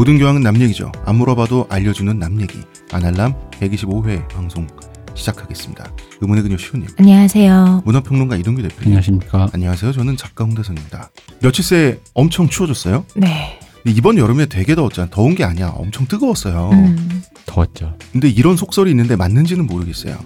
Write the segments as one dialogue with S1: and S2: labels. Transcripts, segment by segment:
S1: 모든 교양은 남 얘기죠. 안 물어봐도 알려주는 남 얘기. 아날람 125회 방송 시작하겠습니다. 의문의 그녀 시우님,
S2: 안녕하세요.
S1: 문화평론가 이동규 대표님.
S3: 안녕하십니까.
S1: 안녕하세요. 저는 작가 홍대선입니다. 며칠 새 엄청 추워졌어요.
S2: 네.
S1: 이번 여름에 되게 더웠잖아. 더운 게 아니야. 엄청 뜨거웠어요.
S2: 음,
S3: 더웠죠.
S1: 근데 이런 속설이 있는데 맞는지는 모르겠어요.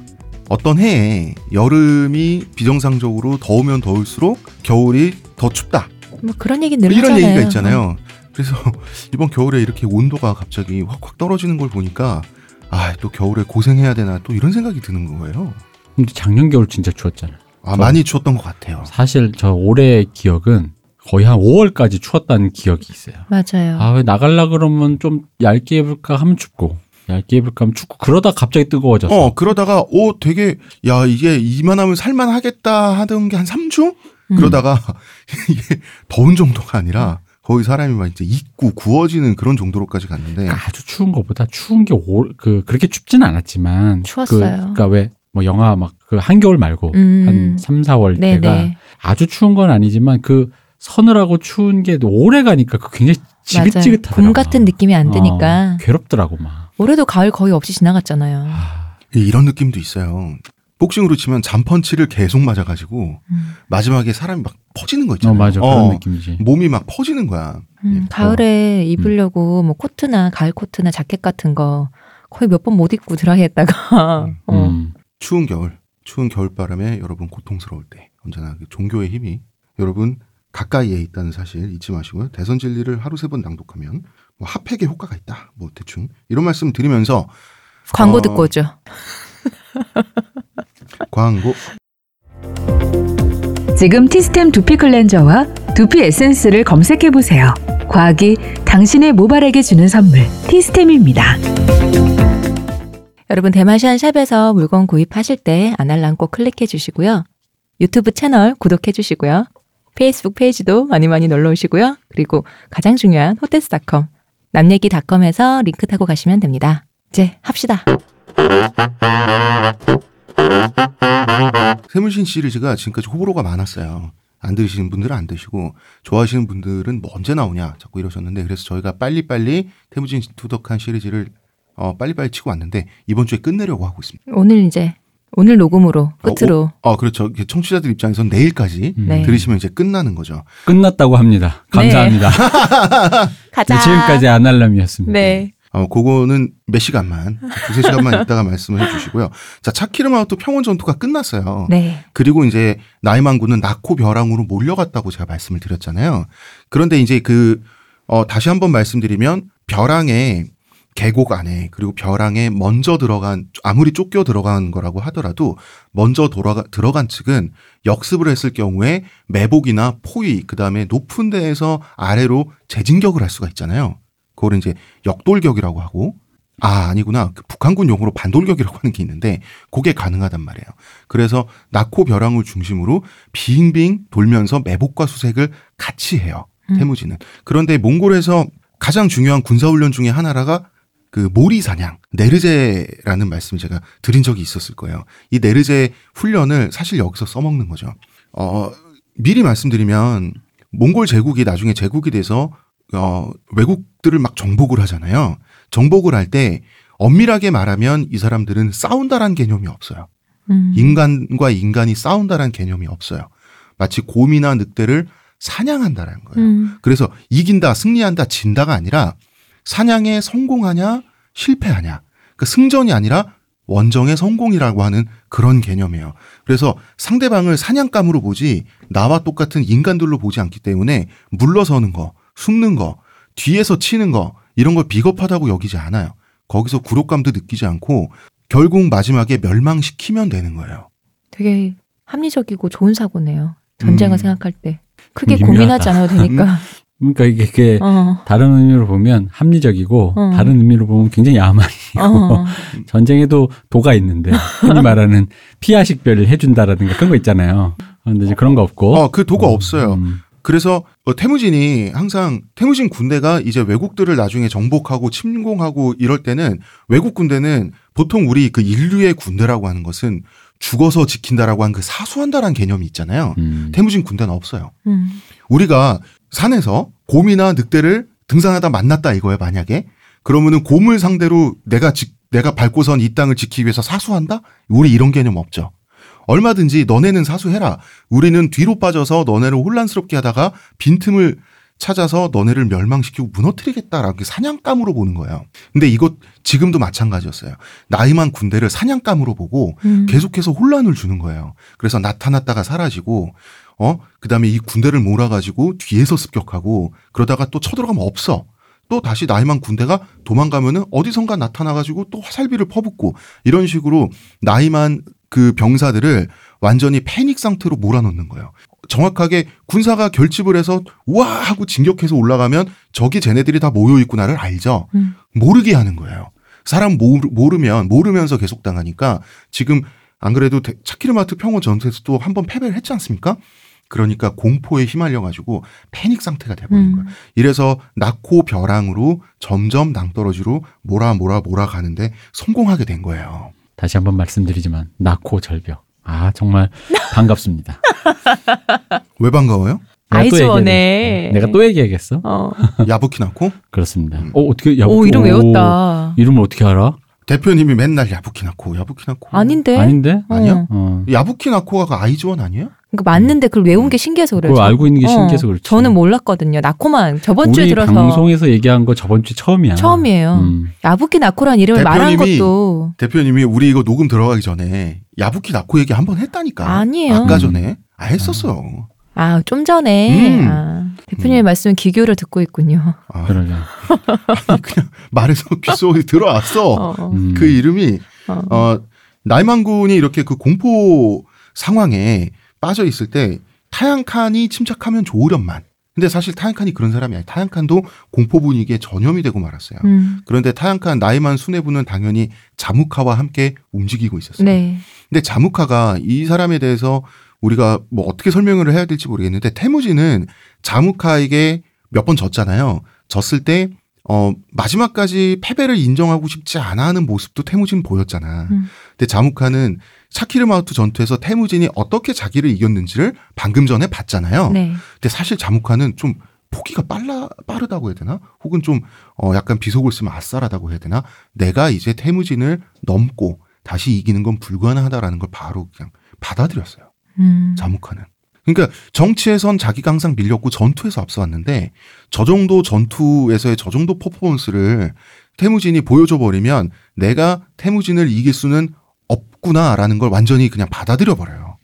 S1: 어떤 해에 여름이 비정상적으로 더우면 더울수록 겨울이 더 춥다.
S2: 뭐 그런 얘기 늘
S1: 이런
S2: 하잖아요.
S1: 얘기가 있잖아요. 그래서 이번 겨울에 이렇게 온도가 갑자기 확확 떨어지는 걸 보니까 아 또 겨울에 고생해야 되나 또 이런 생각이 드는 거예요.
S3: 근데 작년 겨울 진짜 추웠잖아요.
S1: 아 많이 추웠던 것 같아요.
S3: 사실 저 올해 기억은 거의 한 5월까지 추웠다는 기억이 있어요.
S2: 맞아요.
S3: 아, 왜 나갈라 그러면 좀 얇게 입을까 하면 춥고, 얇게 입을까 하면 춥고, 그러다 갑자기 뜨거워졌어.
S1: 어 그러다가 오 되게 야 이게 이만하면 살만 하겠다 하던 게 한 3주
S2: 음.
S1: 그러다가 이게 더운 정도가 아니라 거의 사람이 막 이제 익고 구워지는 그런 정도로까지 갔는데
S3: 그러니까 아주 추운 것보다 추운 게 올, 그, 그렇게 춥지는 않았지만.
S2: 추웠어요.
S3: 그, 그러니까 왜, 뭐 영하 막 그 한겨울 말고,
S2: 음.
S3: 한 3, 4월
S2: 네네.
S3: 때가 아주 추운 건 아니지만 그 서늘하고 추운 게 오래 가니까 그 굉장히. 지긋지긋하더라고.
S2: 봄 같은 느낌이 안 드니까.
S3: 어, 괴롭더라고 막.
S2: 올해도 가을 거의 없이 지나갔잖아요.
S3: 아,
S1: 이런 느낌도 있어요. 복싱으로 치면 잠펀치를 계속 맞아가지고
S2: 음.
S1: 마지막에 사람이 막 퍼지는
S3: 거어
S1: 있잖아요.
S3: 맞아
S1: 어,
S3: 그런 느낌이지.
S1: 몸이 막 퍼지는 거야.
S2: 음,
S1: 예.
S2: 가을에 입으려고 뭐 코트나 가을 코트나 자켓 같은 거 거의 몇 번 못 입고 드라이했다가
S1: 음.
S2: 어.
S3: 음.
S1: 추운 겨울, 추운 겨울 바람에 여러분 고통스러울 때 언제나 그 종교의 힘이 여러분 가까이에 있다는 사실 잊지 마시고요. 대선 진리를 하루 세 번 낭독하면 뭐 핫팩에 효과가 있다. 뭐 대충 이런 말씀 드리면서
S2: 광고
S1: 어.
S2: 듣고 오죠.
S1: 광고
S4: 지금 티스템 두피 클렌저와 두피 에센스를 검색해 보세요. 과학이 당신의 모발에게 주는 선물 티스템입니다.
S2: 여러분 대마시안 샵에서 물건 구입하실 때 아날람 꼭 클릭해 주시고요. 유튜브 채널 구독해 주시고요. 페이스북 페이지도 많이 많이 놀러 오시고요. 그리고 가장 중요한 호텔스닷컴 남얘기닷컴에서 링크 타고 가시면 됩니다. 이제 합시다.
S1: 세문신 시리즈가 지금까지 호불호가 많았어요. 안 들으시는 분들은 안 드시고 좋아하시는 분들은 뭐 언제 나오냐 자꾸 이러셨는데 그래서 저희가 빨리빨리 태무진 투덕한 시리즈를 어, 빨리빨리 치고 왔는데 이번 주에 끝내려고 하고 있습니다.
S2: 오늘 이제 오늘 녹음으로 끝으로
S1: 어, 어, 그렇죠. 이게 청취자들 입장에선 내일까지
S3: 음.
S2: 네.
S1: 들으시면 이제 끝나는 거죠.
S3: 끝났다고 합니다. 감사합니다.
S2: 가자.
S3: 네, 지금까지 아날람이었습니다.
S2: 네.
S1: 어, 그거는 몇 시간만, 두세 시간만 있다가 말씀을 해주시고요. 자, 차키르마우토 평원 전투가 끝났어요.
S2: 네.
S1: 그리고 이제 나이만군은 나코 벼랑으로 몰려갔다고 제가 말씀을 드렸잖아요. 그런데 이제 그, 어, 다시 한번 말씀드리면 벼랑에 계곡 안에 그리고 벼랑에 먼저 들어간 아무리 쫓겨 들어간 거라고 하더라도 먼저 돌아가 들어간 측은 역습을 했을 경우에 매복이나 포위 그다음에 높은 데에서 아래로 재진격을 할 수가 있잖아요. 그걸 이제 역돌격이라고 하고 아 아니구나 그 북한군 용어로 반돌격이라고 하는 게 있는데 그게 가능하단 말이에요. 그래서 나코 벼랑을 중심으로 빙빙 돌면서 매복과 수색을 같이 해요.
S2: 음.
S1: 태무지는 그런데 몽골에서 가장 중요한 군사훈련 중에 하나가 그 모리 사냥 네르제라는 말씀을 제가 드린 적이 있었을 거예요. 이 네르제 훈련을 사실 여기서 써먹는 거죠. 어 미리 말씀드리면 몽골 제국이 나중에 제국이 돼서 어 외국들을 막 정복을 하잖아요. 정복을 할 때 엄밀하게 말하면 이 사람들은 싸운다란 개념이 없어요.
S2: 음.
S1: 인간과 인간이 싸운다란 개념이 없어요. 마치 곰이나 늑대를 사냥한다라는 거예요.
S2: 음.
S1: 그래서 이긴다, 승리한다, 진다가 아니라 사냥에 성공하냐, 실패하냐. 그 승전이 아니라 원정의 성공이라고 하는 그런 개념이에요. 그래서 상대방을 사냥감으로 보지 나와 똑같은 인간들로 보지 않기 때문에 물러서는 거, 숨는 거, 뒤에서 치는 거 이런 걸 비겁하다고 여기지 않아요. 거기서 굴욕감도 느끼지 않고 결국 마지막에 멸망시키면 되는 거예요.
S2: 되게 합리적이고 좋은 사고네요. 전쟁을
S1: 음.
S2: 생각할 때 크게
S3: 유명하다.
S2: 고민하지 않아도 되니까.
S3: 그러니까 이게, 이게
S2: 어.
S3: 다른 의미로 보면 합리적이고
S2: 어.
S3: 다른 의미로 보면 굉장히 야만.
S2: 어.
S3: 전쟁에도 도가 있는데 흔히 말하는 피하 식별을 해준다라든가 그런 거 있잖아요. 그런데 이제 그런 거 없고.
S1: 어, 그 도가 없어요.
S3: 음.
S1: 그래서 어, 태무진이 항상 태무진 군대가 이제 외국들을 나중에 정복하고 침공하고 이럴 때는 외국 군대는 보통 우리 그 인류의 군대라고 하는 것은 죽어서 지킨다라고 한 그 사수한다라는 개념이 있잖아요.
S3: 음.
S1: 태무진 군대는 없어요.
S2: 음.
S1: 우리가 산에서 곰이나 늑대를 등산하다 만났다 이거야 만약에 그러면은 곰을 상대로 내가 지, 내가 밟고선 이 땅을 지키기 위해서 사수한다? 우리 이런 개념 없죠. 얼마든지 너네는 사수해라. 우리는 뒤로 빠져서 너네를 혼란스럽게 하다가 빈틈을 찾아서 너네를 멸망시키고 무너뜨리겠다라고 사냥감으로 보는 거예요. 근데 이것 지금도 마찬가지였어요. 나이만 군대를 사냥감으로 보고
S2: 음.
S1: 계속해서 혼란을 주는 거예요. 그래서 나타났다가 사라지고 어 그다음에 이 군대를 몰아가지고 뒤에서 습격하고 그러다가 또 쳐들어가면 없어. 또 다시 나이만 군대가 도망가면은 어디선가 나타나가지고 또 화살비를 퍼붓고 이런 식으로 나이만 그 병사들을 완전히 패닉 상태로 몰아넣는 거예요. 정확하게 군사가 결집을 해서 와 하고 진격해서 올라가면 저기 쟤네들이 다 모여 있구나를 알죠.
S2: 음.
S1: 모르게 하는 거예요. 사람 모르, 모르면 모르면서 계속 당하니까 지금 안 그래도 데- 차키르마트 평원 전투에서도 한 번 패배를 했지 않습니까? 그러니까 공포에 휘말려 가지고 패닉 상태가 돼버린
S2: 음.
S1: 거예요. 이래서 낙호 벼랑으로 점점 낭떠러지로 몰아 몰아 몰아 가는데 성공하게 된 거예요.
S3: 다시 한번 말씀드리지만 낙호 절벽. 아 정말 반갑습니다.
S1: 왜 반가워요?
S2: 아이즈원에.
S3: 내가 또 얘기하겠어?
S2: 어.
S1: 야부키 낳고
S3: 그렇습니다.
S1: 음.
S3: 어 어떻게 야,
S2: 오, 이름
S3: 오,
S2: 외웠다.
S3: 이름을 어떻게 알아?
S1: 대표님이 맨날 야부키 낳고 야부키 낳고
S2: 아닌데?
S3: 아닌데?
S2: 어.
S1: 아니야?
S3: 어.
S1: 야부키 낳고가 아이즈원 아니에요?
S2: 그러니까 맞는데 그걸 외운 게 신기해서 그래요.
S3: 그걸
S2: 저-
S3: 알고 있는 게
S2: 어,
S3: 신기해서 그렇지.
S2: 저는 몰랐거든요. 나코만 저번 주에 들어서
S3: 방송에서 얘기한 거 저번 주 처음이야.
S2: 처음이에요.
S3: 음.
S2: 야부키 나코란 이름을 말한
S1: 대표님이
S2: 것도
S1: 대표님이 우리 이거 녹음 들어가기 전에 야부키 낳고 얘기 한 번 했다니까.
S2: 아니에요.
S1: 아까 전에 아 했었어요.
S2: 아 좀 전에
S1: 음.
S2: 아, 대표님의 말씀은 기교를 듣고 있군요.
S1: 아,
S3: 그러죠.
S1: 그냥 말해서 귓속에 들어왔어.
S2: 어, 어.
S3: 음.
S1: 그 이름이
S2: 어.
S1: 어 나이만 군이 이렇게 그 공포 상황에 빠져 있을 때 타양칸이 침착하면 좋으련만. 근데 사실 타양칸이 그런 사람이 아니에요. 타양칸도 공포 분위기에 전염이 되고 말았어요.
S2: 음.
S1: 그런데 타양칸 나이만 수뇌부는 당연히 자무카와 함께 움직이고 있었어요.
S2: 네.
S1: 근데 자무카가 이 사람에 대해서 우리가 뭐 어떻게 설명을 해야 될지 모르겠는데 태무지는 자무카에게 몇 번 졌잖아요. 졌을 때 어, 마지막까지 패배를 인정하고 싶지 않아 하는 모습도 태무진 보였잖아.
S2: 음.
S1: 근데 자무카는 샤키르마우트 전투에서 태무진이 어떻게 자기를 이겼는지를 방금 전에 봤잖아요.
S2: 네.
S1: 근데 사실 자무카는 좀 포기가 빨라 빠르다고 해야 되나? 혹은 좀 어, 약간 비속을 쓰면 아싸라다고 해야 되나? 내가 이제 태무진을 넘고 다시 이기는 건 불가능하다라는 걸 바로 그냥 받아들였어요.
S2: 음.
S1: 자무카는. 그러니까 정치에선 자기가 항상 밀렸고 전투에서 앞서왔는데 저 정도 전투에서의 저 정도 퍼포먼스를 태무진이 보여줘 버리면 내가 태무진을 이길 수는 없구나라는 걸 완전히 그냥 받아들여 버려요.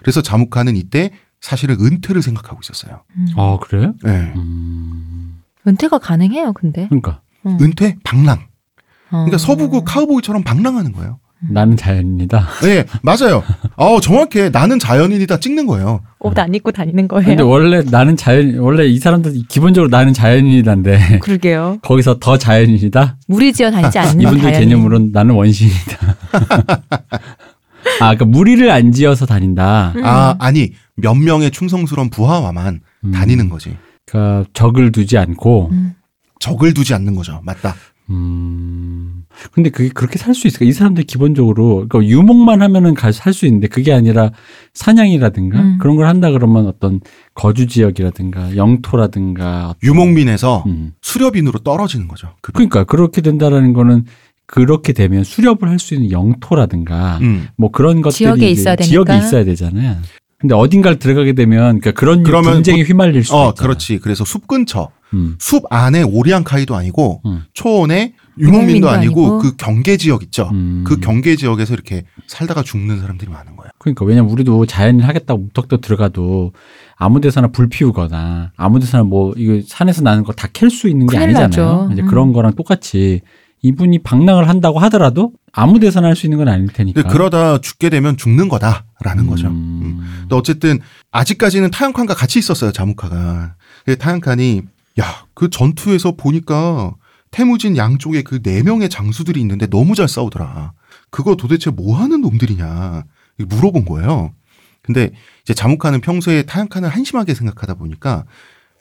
S1: 그래서 자무카는 이때 사실은 은퇴를 생각하고 있었어요.
S2: 음.
S3: 아 그래?
S1: 네.
S3: 음.
S2: 은퇴가 가능해요, 근데.
S3: 그러니까
S2: 음.
S1: 은퇴 방랑. 그러니까
S2: 어.
S1: 서부국 카우보이처럼 방랑하는 거예요.
S3: 나는 자연이다.
S1: 네, 맞아요. 어, 정확해. 나는 자연인이다 찍는 거예요.
S2: 옷 안 입고 다니는 거예요.
S3: 근데 원래 나는 자연 원래 이 사람들 기본적으로 나는 자연인이란데
S2: 그러게요.
S3: 거기서 더 자연인이다.
S2: 무리지어 다니지 않는
S3: 이분들
S2: 자연인.
S3: 개념으로는 나는 원신이다. 아, 그러니까 무리를 안 지어서 다닌다.
S2: 음.
S1: 아, 아니, 몇 명의 충성스러운 부하와만
S3: 음.
S1: 다니는 거지.
S3: 그러니까 적을 두지 않고
S2: 음.
S1: 적을 두지 않는 거죠. 맞다.
S3: 음. 근데 그게 그렇게 살 수 있을까? 이 사람들 기본적으로 그러니까 유목만 하면은 살 수 있는데 그게 아니라 사냥이라든가
S2: 음.
S3: 그런 걸 한다 그러면 어떤 거주 지역이라든가 영토라든가
S1: 유목민에서
S3: 음.
S1: 수렵인으로 떨어지는 거죠. 그,
S3: 그러니까 그렇게 된다라는 거는 그렇게 되면 수렵을 할 수 있는 영토라든가
S1: 음.
S3: 뭐 그런 것들이
S2: 지역에 있어야
S3: 지역에. 있어야 되잖아요. 근데 어딘가를 들어가게 되면 그러니까 그런
S1: 그러면
S3: 분쟁에
S1: 뭐-
S3: 휘말릴 수
S1: 어,
S3: 있잖아.
S1: 그렇지. 그래서 숲 근처,
S3: 음.
S1: 숲 안에 오리안카이도 아니고
S3: 음.
S1: 초원에
S2: 유목민도
S1: 아니고,
S2: 아니고.
S1: 그 경계 지역 있죠.
S3: 음.
S1: 그 경계 지역에서 이렇게 살다가 죽는 사람들이 많은 거예요.
S3: 그러니까 왜냐면 우리도 자연인 하겠다고 무턱대고 들어가도 아무 데서나 불 피우거나 아무 데서나 뭐 이거 산에서 나는 거 다 캘 수 있는 게 아니잖아요.
S2: 나죠.
S3: 이제
S2: 음.
S3: 그런 거랑 똑같이 이분이 방랑을 한다고 하더라도 아무 데서나 할 수 있는 건 아닐 테니까.
S1: 그러다 죽게 되면 죽는 거다라는 거죠. 음.
S3: 음.
S1: 근데 어쨌든 아직까지는 타양칸과 같이 있었어요 자무카가. 타양칸이 야 그 전투에서 보니까 태무진 양쪽에 그 네 명의 장수들이 있는데 너무 잘 싸우더라. 그거 도대체 뭐 하는 놈들이냐 물어본 거예요. 근데 이제 자무카는 평소에 타양칸을 한심하게 생각하다 보니까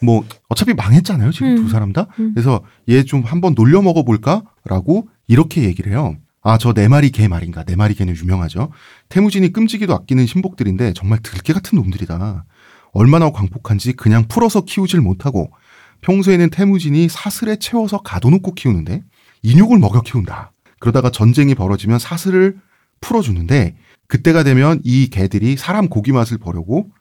S1: 뭐 어차피 망했잖아요 지금
S2: 음.
S1: 두 사람 다.
S2: 음.
S1: 그래서 얘 좀 한번 놀려 먹어볼까라고 이렇게 얘기를 해요. 아, 저 네 마리 개 말인가. 네 마리 개는 유명하죠. 태무진이 끔찍이도 아끼는 신복들인데 정말 들개 같은 놈들이다. 얼마나 광폭한지 그냥 풀어서 키우질 못하고 평소에는 태무진이 사슬에 채워서 가둬놓고 키우는데 인육을 먹여 키운다. 그러다가 전쟁이 벌어지면 사슬을 풀어주는데 그때가 되면 이 개들이 사람 고기 맛을 보려고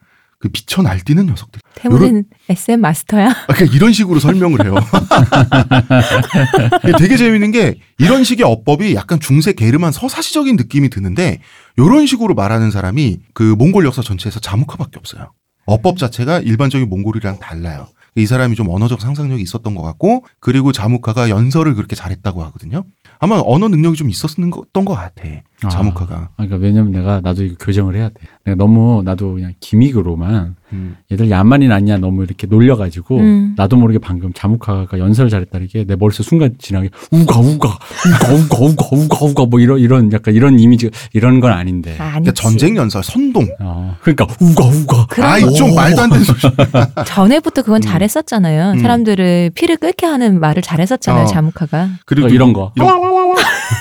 S1: 그 미쳐 날뛰는 녀석들.
S2: 태무진 SM 마스터야?
S1: 아, 그러니까 이런 식으로 설명을 해요. 되게 재밌는 게 이런 식의 어법이 약간 중세 게르만 서사시적인 느낌이 드는데 이런 식으로 말하는 사람이 그 몽골 역사 전체에서 자무카밖에 없어요. 어법 자체가 일반적인 몽골이랑 달라요. 이 사람이 좀 언어적 상상력이 있었던 것 같고 그리고 자무카가 연설을 그렇게 잘했다고 하거든요. 아마 언어 능력이 좀 있었던 것 같아.
S3: 아.
S1: 자무카가.
S3: 아, 그러니까 왜냐면 내가 나도 이거 교정을 해야 돼. 내가 너무 나도 그냥 기믹으로만
S1: 음.
S3: 얘들 야만이 났냐 너무 이렇게 놀려가지고
S2: 음.
S3: 나도 모르게 방금 자무카가 연설을 잘했다는 게내 머릿속 순간 지나게 우가 우가 우가 우가 우가 우가 우가 뭐 이런 이런 약간 이런 이미지 이런 건 아닌데.
S2: 아,
S1: 그러니까. 전쟁 연설, 선동.
S3: 어, 그러니까 우가 우가.
S1: 아이 거좀 말도 안 되는 소리.
S2: 전에부터 그건
S1: 음.
S2: 잘했었잖아요.
S1: 음.
S2: 사람들을 피를 끓게 하는 말을 잘했었잖아요.
S1: 어.
S2: 자무카가.
S1: 그리고
S3: 이런 거.
S1: 이런,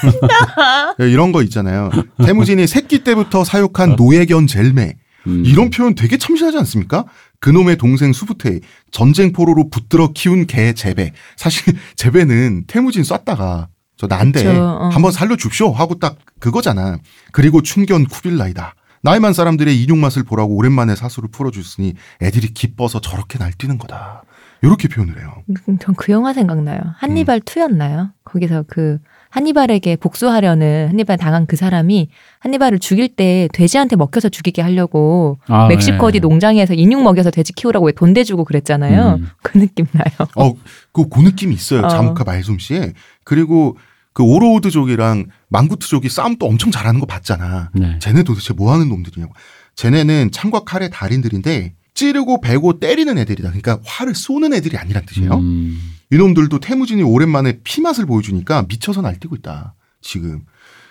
S1: 이런 거 있잖아요. 태무진이 새끼 때부터 사육한 노예견 젤메.
S3: 음.
S1: 이런 표현 되게 참신하지 않습니까? 그놈의 동생 수부테 전쟁 포로로 붙들어 키운 개 제베. 사실 제베는 태무진 쐈다가 저 난데
S2: 어.
S1: 한번 살려줍쇼 하고 딱 그거잖아. 그리고 춘견 쿠빌라이다. 나이만 사람들의 인육 맛을 보라고 오랜만에 사수를 풀어줬으니 애들이 기뻐서 저렇게 날뛰는 거다. 이렇게 표현을 해요.
S2: 전 그 영화 생각나요. 한니발
S1: 음.
S2: 2였나요? 거기서 그 한니발에게 복수하려는 한니발 당한 그 사람이 한니발을 죽일 때 돼지한테 먹혀서 죽이게 하려고
S3: 아,
S2: 멕시코
S3: 네.
S2: 어디 농장에서 인육 먹여서 돼지 키우라고 돈 대주고 그랬잖아요.
S3: 음.
S2: 그 느낌 나요.
S1: 어, 그, 그 느낌이 있어요.
S2: 어.
S1: 자무카 말솜씨에. 그리고 그 오로우드족이랑 망구트족이 싸움 또 엄청 잘하는 거 봤잖아.
S3: 네.
S1: 쟤네 도대체 뭐 하는 놈들이냐고. 쟤네는 창과 칼의 달인들인데 찌르고 베고 때리는 애들이다. 그러니까 활을 쏘는 애들이 아니란 뜻이에요.
S3: 음.
S1: 이놈들도 태무진이 오랜만에 피맛을 보여주니까 미쳐서 날뛰고 있다. 지금.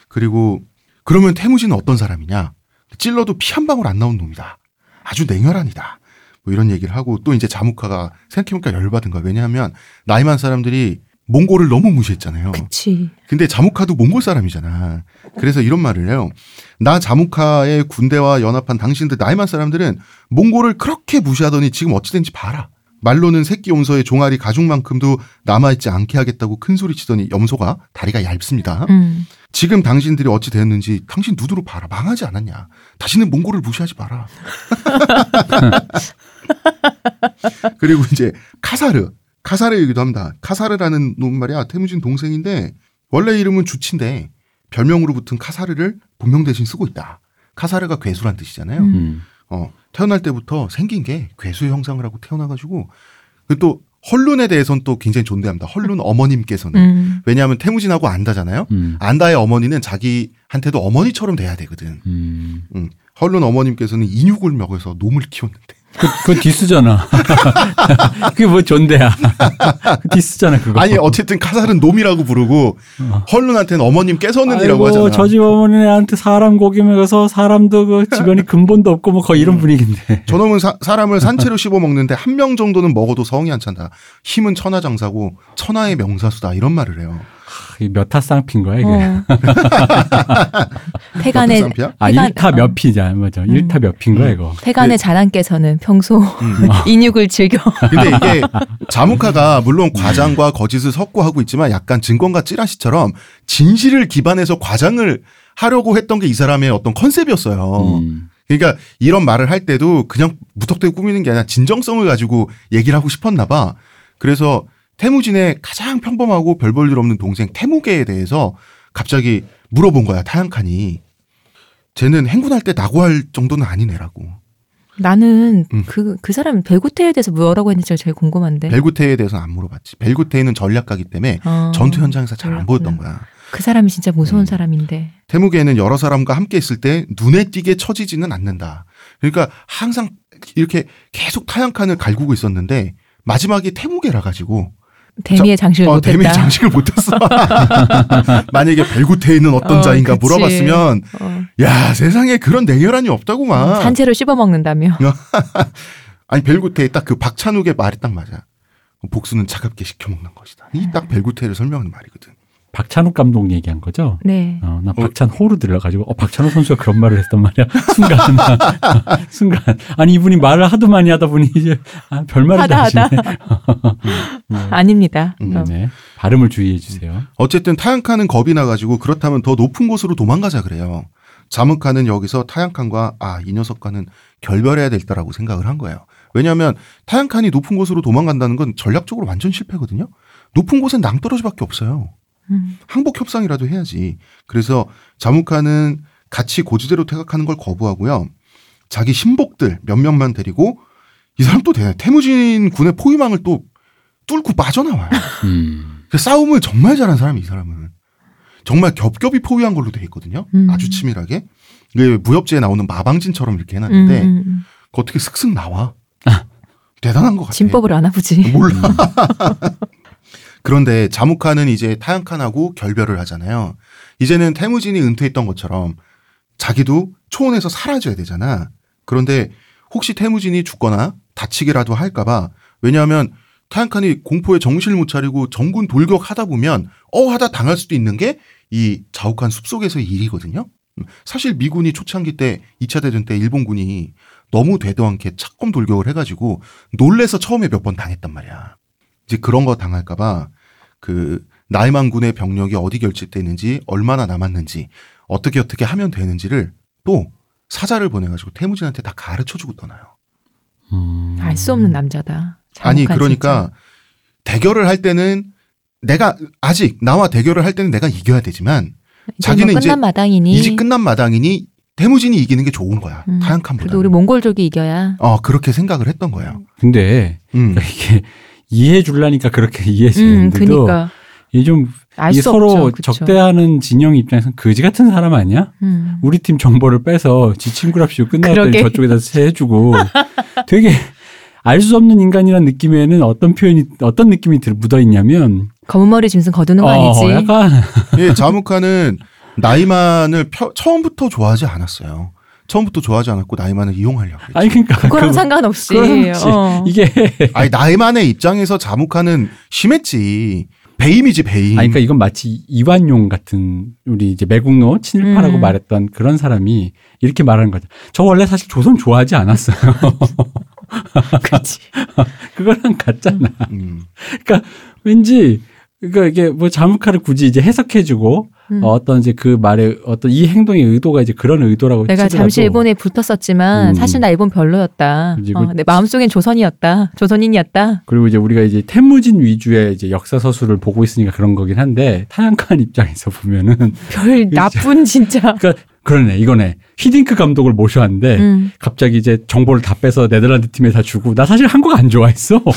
S1: 그리고 그러면 태무진은 어떤 사람이냐? 찔러도 피 한 방울 안 나온 놈이다. 아주 냉혈한 이다. 뭐 이런 얘기를 하고 또 이제 자무카가 생각해보니까 열받은 거야. 왜냐하면 나이만 사람들이 몽골을 너무 무시했잖아요.
S2: 그치.
S1: 근데 자무카도 몽골 사람이잖아. 그래서 이런 말을 해요. 나 자무카의 군대와 연합한 당신들 나이만 사람들은 몽골을 그렇게 무시하더니 지금 어찌된지 봐라. 말로는 새끼 염소의 종아리 가죽만큼도 남아있지 않게 하겠다고 큰 소리 치더니 염소가 다리가 얇습니다.
S2: 음.
S1: 지금 당신들이 어찌 되었는지 당신 누드로 봐라. 망하지 않았냐. 다시는 몽골을 무시하지 마라. 그리고 이제 카사르. 카사르 얘기도 합니다. 카사르라는 놈 말이야. 태무진 동생인데 원래 이름은 주치인데 별명으로 붙은 카사르를 본명 대신 쓰고 있다. 카사르가 괴수란 뜻이잖아요.
S2: 음.
S3: 음.
S1: 어, 태어날 때부터 생긴 게 괴수의 형상을 하고 태어나가지고 그리고 또 헐룬에 대해서는 또 굉장히 존대합니다. 헐룬 어머님께서는
S2: 음.
S1: 왜냐하면 태무진하고 안다잖아요.
S3: 음.
S1: 안다의 어머니는 자기한테도 어머니처럼 돼야 되거든.
S3: 음.
S1: 응. 헐룬 어머님께서는 인육을 먹여서 놈을 키웠는데.
S3: 그, 그건 디스잖아. 그게 뭐 존대야. 그 디스잖아, 그거.
S1: 아니 어쨌든 카살은 놈이라고 부르고
S3: 어.
S1: 헐룬한테는 어머님께서는이라고 하잖아.
S3: 저집 어머니한테 사람 고기 먹여서 사람도 그 주변에 근본도 없고 뭐 거의 이런 분위기인데.
S1: 저놈은 사, 사람을 산채로 씹어 먹는데 한 명 정도는 먹어도 성이 안 찬다. 힘은 천하장사고 천하의 명사수다 이런 말을 해요.
S3: 몇 타 쌍피인 거야, 이게.
S2: 어. 태간의?
S3: 아,
S2: 태간-
S3: 일타몇 피자, 맞아. 일타몇 피인 거야,
S1: 음.
S3: 이거.
S2: 태간의 자랑께서는 평소
S1: 음.
S2: 인육을 즐겨
S1: 근데 이게 자무카가 물론 과장과 거짓을 섞고 하고 있지만 약간 증권가 찌라시처럼 진실을 기반해서 과장을 하려고 했던 게 이 사람의 어떤 컨셉이었어요.
S3: 음.
S1: 그러니까 이런 말을 할 때도 그냥 무턱대고 꾸미는 게 아니라 진정성을 가지고 얘기를 하고 싶었나 봐. 그래서 태무진의 가장 평범하고 별 볼 일 없는 동생 태무계에 대해서 갑자기 물어본 거야 타양칸이. 쟤는 행군할 때 낙오할 정도는 아닌 애라고.
S2: 나는
S1: 음.
S2: 그, 그 사람 벨구테에 대해서 뭐라고 했는지 제일 궁금한데.
S1: 벨구테에 대해서는 안 물어봤지. 벨구테는 전략가기 때문에
S2: 어,
S1: 전투 현장에서 잘 안. 보였던 거야.
S2: 그 사람이 진짜 무서운
S1: 음.
S2: 사람인데.
S1: 태무계는 여러 사람과 함께 있을 때 눈에 띄게 처지지는 않는다. 그러니까 항상 이렇게 계속 타양칸을 갈구고 있었는데 마지막에 태무계라 가지고
S2: 대미의 장식을
S1: 어,
S2: 못했다.
S1: 대미 장식을 못했어. 만약에 벨구테이는 어떤
S2: 어,
S1: 자인가
S2: 그치.
S1: 물어봤으면
S2: 어.
S1: 야 세상에 그런 냉혈한이 없다구만.
S2: 산채로 씹어 먹는다며.
S1: 아니 벨구테이 딱그 박찬욱의 말이 딱 맞아. 복수는 차갑게 식혀 먹는 것이다. 이 딱 벨구테이를 설명하는 말이거든.
S3: 박찬욱 감독 얘기한 거죠.
S2: 네.
S3: 어, 나 박찬호로 들려가지고 어 박찬호 선수가 그런 말을 했단 말이야. 순간 순간 아니 이분이 말을 하도 많이 하다 보니 이제 아, 별말을 다 하시네.
S2: 아닙니다.
S1: 음,
S2: 어.
S3: 네. 발음을 주의해 주세요.
S1: 어쨌든 타양칸은 겁이 나가지고 그렇다면 더 높은 곳으로 도망가자 그래요. 자무칸은 여기서 타양칸과 아 이 녀석과는 결별해야 될다라고 생각을 한 거예요. 왜냐하면 타양칸이 높은 곳으로 도망간다는 건 전략적으로 완전 실패거든요. 높은 곳엔 낭떠러지밖에 없어요.
S2: 음.
S1: 항복 협상이라도 해야지. 그래서 자무칸은 같이 고지대로 퇴각하는 걸 거부하고요. 자기 신복들 몇몇만 데리고 이 사람 또 대단해. 태무진 군의 포위망을 또 뚫고 빠져나와요.
S3: 음.
S1: 그 싸움을 정말 잘한 사람이 이 사람은. 정말 겹겹이 포위한 걸로 돼 있거든요.
S2: 음.
S1: 아주 치밀하게. 이게 무협지에 나오는 마방진처럼 이렇게 해놨는데
S2: 음, 음.
S1: 그거 어떻게 슥슥 나와. 대단한 것 같아.
S2: 진법을 아나 보지.
S1: 몰라. 그런데 자무칸은 이제 타양칸하고 결별을 하잖아요. 이제는 태무진이 은퇴했던 것처럼 자기도 초원에서 사라져야 되잖아. 그런데 혹시 태무진이 죽거나 다치기라도 할까봐 왜냐하면 타양칸이 공포에 정신을 못 차리고 정군 돌격하다 보면 어 하다 당할 수도 있는 게 이 자욱한 숲속에서의 일이거든요. 음, 사실 미군이 초창기 때 2차 대전 때 일본군이 너무 되도 않게 착검 돌격을 해가지고 놀래서 처음에 몇 번 당했단 말이야. 이제 그런 거 당할까봐 그 나이만 군의 병력이 어디 결집되는지 얼마나 남았는지 어떻게 어떻게 하면 되는지를 또 사자를 보내가지고 태무진한테 다 가르쳐주고 떠나요.
S3: 음.
S2: 알수 없는 남자다.
S1: 아니 그러니까 대결을 할 때는 내가 아직 나와 대결을 할 때는 내가 이겨야 되지만
S2: 진짜.
S1: 자기는
S2: 이제 뭐
S1: 이제
S2: 끝난 마당이니.
S1: 이제 끝난 마당이니 태무진이 이기는 게 좋은 거야.
S2: 음,
S1: 타양칸보다.
S2: 그래도 우리 몽골족이 이겨야.
S1: 어 그렇게 생각을 했던 거예요.
S3: 근데
S1: 음.
S3: 이게 이해해 줄라니까 그렇게 이해해
S2: 음,
S3: 주는데도
S2: 그니까.
S3: 이게
S2: 좀알
S3: 이게
S2: 수
S3: 서로
S2: 없죠.
S3: 적대하는 진영 입장에서는 거지 같은 사람 아니야?
S2: 음.
S3: 우리 팀 정보를 빼서 지 친구랍시고 끝났더니
S2: 그러게.
S3: 저쪽에다 해주고 되게 알 수 없는 인간이라는 느낌에는 어떤 표현이 어떤 느낌이 들 묻어 있냐면
S2: 검은 머리 짐승 거두는 거 아니지.
S3: 어, 약간
S1: 예, 자무카는 나이만을 펴- 처음부터 좋아하지 않았어요. 처음부터 좋아하지 않았고 나이만을 이용하려고 했죠.
S3: 아니 그러니까
S2: 그거랑
S3: 그-
S2: 상관없이. 어.
S3: 이게
S1: 아니 나이만의 입장에서 자무카는 심했지. 배임이지 배임.
S3: 아니 그러니까 이건 마치 이완용 같은 우리 이제 매국노 친일파라고
S2: 음.
S3: 말했던 그런 사람이 이렇게 말하는 거죠. 저 원래 사실 조선 좋아하지 않았어요.
S2: 그치.
S3: 그거랑 같잖아.
S1: 음.
S3: 그러니까 왠지 그러니까 이게 뭐 자무카를 굳이 이제 해석해주고
S2: 음.
S3: 어, 어떤 이제 그 말의 어떤 이 행동의 의도가 이제 그런 의도라고
S2: 내가 잠시 일본에 붙었었지만
S3: 음.
S2: 사실 나 일본 별로였다. 어,
S3: 그-
S2: 내 마음속엔 조선이었다. 조선인이었다.
S3: 그리고 이제 우리가 이제 태무진 위주의 이제 역사 서술을 보고 있으니까 그런 거긴 한데 타양칸 입장에서 보면은
S2: 별 나쁜 진짜.
S3: 그러니까 그러네 이거네 히딩크 감독을 모셔왔는데
S2: 음.
S3: 갑자기 이제 정보를 다 빼서 네덜란드 팀에 다 주고 나 사실 한국 안 좋아했어.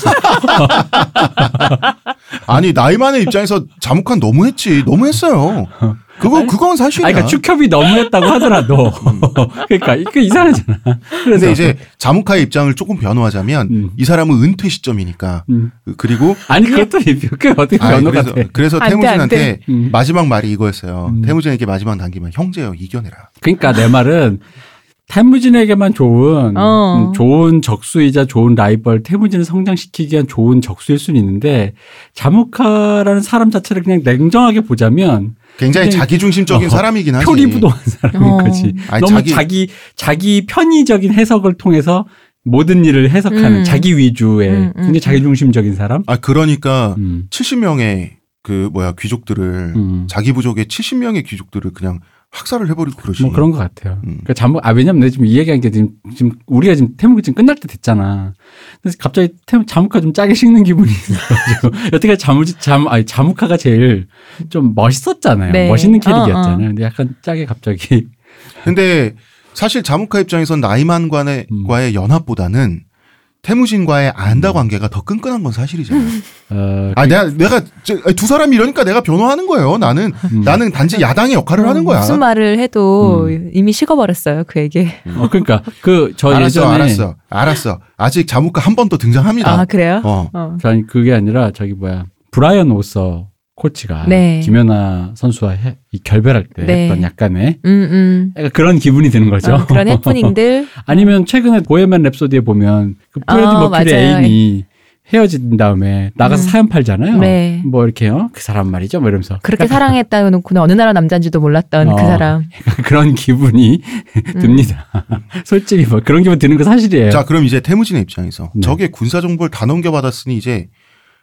S1: 아니 나이만의 입장에서 자무칸 너무했지. 너무했어요. 그거 그건 사실이야.
S3: 아니 그러니까 축협이 너무했다고 하더라도 그러니까 이게 이상하잖아. 그래서
S1: 근데 이제 자무카의 입장을 조금 변호하자면
S3: 음.
S1: 이 사람은 은퇴 시점이니까
S3: 음.
S1: 그리고
S3: 아니 그것도 그게 어떻게
S1: 아니,
S3: 변호가
S1: 그래서, 태무진한테
S3: 음.
S1: 마지막 말이 이거였어요.
S3: 음.
S1: 태무진에게 마지막 남기면 형제여 이겨내라.
S3: 그러니까 내 말은 태무진에게만 좋은
S2: 어.
S3: 음, 좋은 적수이자 좋은 라이벌 태무진을 성장시키기 위한 좋은 적수일 수는 있는데 자무카라는 사람 자체를 그냥 냉정하게 보자면
S1: 굉장히
S3: 굉장히-
S1: 자기중심적인
S3: 어,
S1: 사람이긴 하지.
S3: 표리부동한 사람인
S2: 어.
S3: 거지.
S1: 아니,
S3: 너무
S1: 자기-
S3: 자기, 자기 편의적인 해석을 통해서 모든 일을 해석하는
S2: 음.
S3: 자기 위주의
S2: 음, 음,
S3: 굉장히
S2: 음.
S3: 자기중심적인 사람.
S1: 아 그러니까
S3: 음.
S1: 70명의 그 뭐야 귀족들을
S3: 음.
S1: 자기 부족의 70명의 귀족들을 그냥 학살을 해버리고 그러지.
S3: 뭐 그런 것 같아요.
S1: 음.
S3: 그러니까 잠, 아, 왜냐면 내가 지금 이 얘기한 게 지금, 지금 우리가 지금 태무가 지금 끝날 때 됐잖아. 그래서 갑자기 태무, 자무카 좀 짜게 식는 기분이 있어가지고. 여태까지 자무, 잠, 아니, 자무카가 제일 좀 멋있었잖아요.
S2: 네.
S3: 멋있는
S2: 어,
S3: 캐릭이었잖아요.
S2: 어.
S3: 근데 약간 짜게 갑자기.
S1: 근데 사실 자무카 입장에선 나이만과의
S3: 음.
S1: 과의 연합보다는 테무진과의 안다 관계가 더 끈끈한 건 사실이잖아.
S3: 어,
S1: 아 내가 내가 저, 두 사람이 이러니까 내가 변호하는 거예요. 나는
S3: 음.
S1: 나는 단지 야당의 역할을 하는 거야.
S2: 무슨 말을 해도 이미 식어버렸어요. 그에게.
S3: 어, 그러니까 그 저 예전에
S1: 알았어, 알았어. 아직 자무카 한번 더 등장합니다.
S2: 아, 그래요?
S1: 어.
S2: 어.
S3: 아니 그게 아니라 저기 뭐야 브라이언 오서 코치가
S2: 네.
S3: 김연아 선수와 해, 이 결별할 때
S2: 네.
S3: 했던 약간의
S2: 음, 음.
S3: 약간 그런 기분이 드는 거죠.
S2: 어, 그런 해프닝들.
S3: 아니면 최근에 보헤미안 랩소디에 보면 그 프레디
S2: 어,
S3: 머큐리. 애인이 헤어진 다음에 나가서
S2: 음.
S3: 사연 팔잖아요.
S2: 네.
S3: 뭐 이렇게요. 그 사람 말이죠. 뭐 이러면서
S2: 그렇게 사랑했다 놓고는 어느 나라 남자인지도 몰랐던
S3: 어.
S2: 그 사람.
S3: 그런 기분이
S2: 음.
S3: 듭니다. 솔직히 뭐 그런 기분 드는 거 사실이에요.
S1: 자, 그럼 이제 태무진의 입장에서
S3: 네.
S1: 적의 군사 정보를 다 넘겨받았으니 이제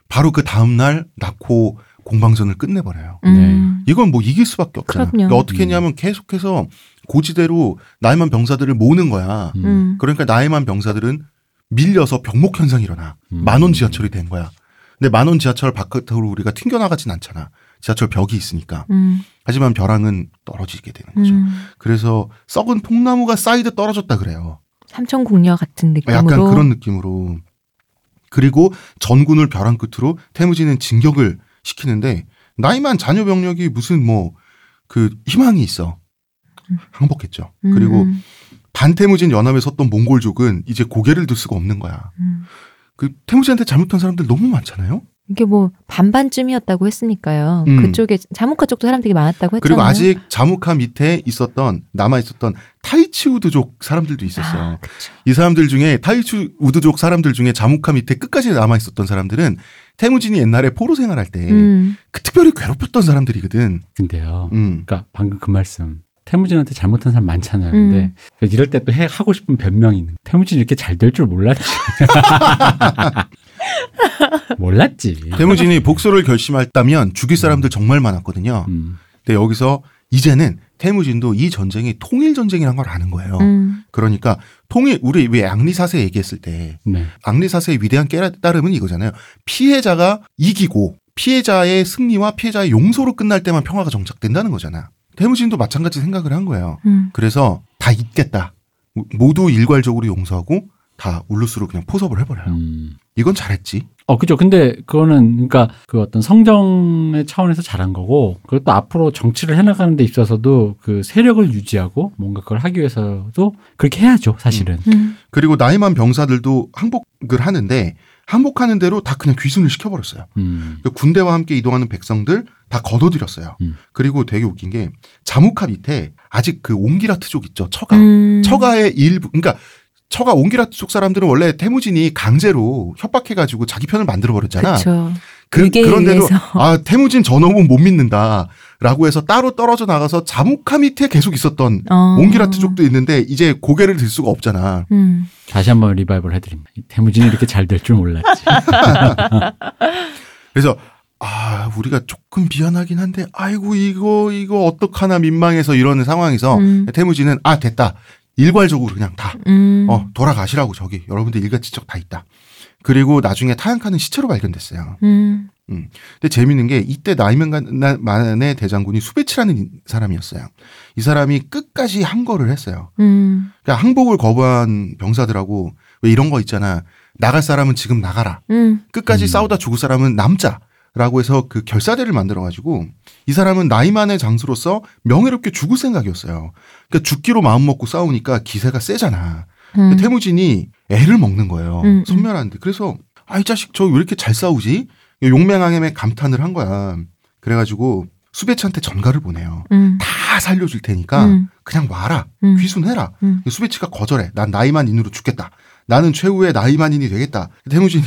S1: 바로 그 다음 날 낳고 공방전을 끝내버려요.
S2: 음.
S1: 이건 뭐 이길 수밖에 없잖아. 그러니까 어떻게 했냐면 계속해서 고지대로 나이만 병사들을 모으는 거야.
S3: 음.
S2: 음.
S1: 그러니까 나이만 병사들은 밀려서 병목 현상이 일어나.
S3: 음.
S1: 만원 지하철이 된 거야. 근데 만원 지하철 바깥으로 우리가 튕겨나가진 않잖아. 지하철 벽이 있으니까.
S2: 음.
S1: 하지만 벼랑은 떨어지게 되는 거죠.
S2: 음.
S1: 그래서 썩은 통나무가 쌓이듯 떨어졌다 그래요.
S2: 삼천 궁녀 같은 느낌으로.
S1: 약간 그런 느낌으로. 그리고 전군을 벼랑 끝으로 테무진은 진격을 시키는데 나이만 잔여 병력이 무슨 뭐 그 희망이 있어. 항복했죠.
S2: 음,
S1: 그리고
S2: 음,
S1: 반태무진 연합에 섰던 몽골족은 이제 고개를 들 수가 없는 거야.
S2: 음.
S1: 그 태무진한테 잘못한 사람들 너무 많잖아요.
S2: 이게 뭐 반반쯤이었다고 했으니까요.
S1: 음.
S2: 그쪽에 자무카 쪽도 사람 되게 많았다고 했잖아요.
S1: 그리고 아직 자무카 밑에 있었던 남아 있었던 타이치 우드족 사람들도 있었어요.
S2: 아.
S1: 이 사람들 중에 타이치 우드족 사람들 중에 자무카 밑에 끝까지 남아 있었던 사람들은 태무진이 옛날에 포로 생활할 때그
S2: 음.
S1: 특별히 괴롭혔던 사람들이거든.
S3: 근데요.
S1: 음.
S3: 그러니까 방금 그 말씀. 태무진한테 잘못한 사람 많잖아요.
S2: 음.
S3: 근데 이럴 때 또 하고 싶은 변명이 있는. 태무진 이렇게 잘 될 줄 몰랐지. 몰랐지.
S1: 태무진이 복수를 결심했다면 죽일 사람들 정말 많았거든요.
S3: 음.
S1: 근데 여기서 이제는 태무진도 이 전쟁이 통일 전쟁이란 걸 아는 거예요.
S2: 음.
S1: 그러니까 통일 우리 왜 앙리 사세 얘기했을 때
S3: 네.
S1: 앙리 사세의 위대한 깨달음은 이거잖아요. 피해자가 이기고 피해자의 승리와 피해자의 용서로 끝날 때만 평화가 정착된다는 거잖아. 태무진도 마찬가지 생각을 한 거예요.
S2: 음.
S1: 그래서 다 잊겠다. 모두 일괄적으로 용서하고 다 울루스로 그냥 포섭을 해버려요.
S3: 음.
S1: 이건 잘했지.
S3: 어, 그죠. 근데 그거는 그러니까 그 어떤 성정의 차원에서 잘한 거고 그것도 앞으로 정치를 해나가는 데 있어서도 그 세력을 유지하고 뭔가 그걸 하기 위해서도 그렇게 해야죠, 사실은.
S2: 음.
S1: 그리고 나이만 병사들도 항복을 하는데 항복하는 대로 다 그냥 귀순을 시켜버렸어요.
S3: 음.
S1: 그 군대와 함께 이동하는 백성들 다 걷어들였어요.
S3: 음.
S1: 그리고 되게 웃긴 게 자무카 밑에 아직 그 옹기라트족 있죠. 처가.
S2: 음.
S1: 처가의 일부 그러니까 처가 옹기라트족 사람들은 원래 태무진이 강제로 협박해가지고 자기 편을 만들어 버렸잖아.
S2: 그,
S1: 그런데도. 아 태무진 저놈은 못 믿는다라고 해서 따로 떨어져 나가서 자무카 밑에 계속 있었던
S2: 어.
S1: 옹기라트족도 있는데 이제 고개를 들 수가 없잖아.
S2: 음.
S3: 다시 한번 리바이벌 해드립니다. 이 태무진이 이렇게 잘 될 줄 몰랐지.
S1: 그래서 아 우리가 조금 미안하긴 한데 아이고 이거 이거 어떡하나 민망해서 이러는 상황에서
S2: 음.
S1: 태무진은 아 됐다 일괄적으로 그냥 다
S2: 음.
S1: 어, 돌아가시라고 저기 여러분들 일가지적 다 있다. 그리고 나중에 타양카는 시체로 발견됐어요.
S2: 음.
S1: 근데 재밌는 게 이때 나이만의 대장군이 수베치라는 사람이었어요. 이 사람이 끝까지 항거를 했어요.
S2: 음.
S1: 그러니까 항복을 거부한 병사들하고 왜 이런 거 있잖아. 나갈 사람은 지금 나가라.
S2: 음.
S1: 끝까지
S3: 음.
S1: 싸우다 죽을 사람은 남자. 라고 해서 그 결사대를 만들어가지고 이 사람은 나이만의 장수로서 명예롭게 죽을 생각이었어요. 그러니까 죽기로 마음먹고 싸우니까 기세가 세잖아.
S2: 음.
S1: 태무진이 애를 먹는 거예요.
S2: 음, 음.
S1: 선멸하는데. 그래서 아, 이 자식 저 왜 이렇게 잘 싸우지? 용맹항엠에 감탄을 한 거야. 그래가지고 수배치한테 전가를 보내요.
S2: 음.
S1: 다 살려줄 테니까
S2: 음.
S1: 그냥 와라.
S2: 음.
S1: 귀순해라.
S2: 음.
S1: 수배치가 거절해. 난 나이만인으로 죽겠다. 나는 최후의 나이만인이 되겠다. 태무진이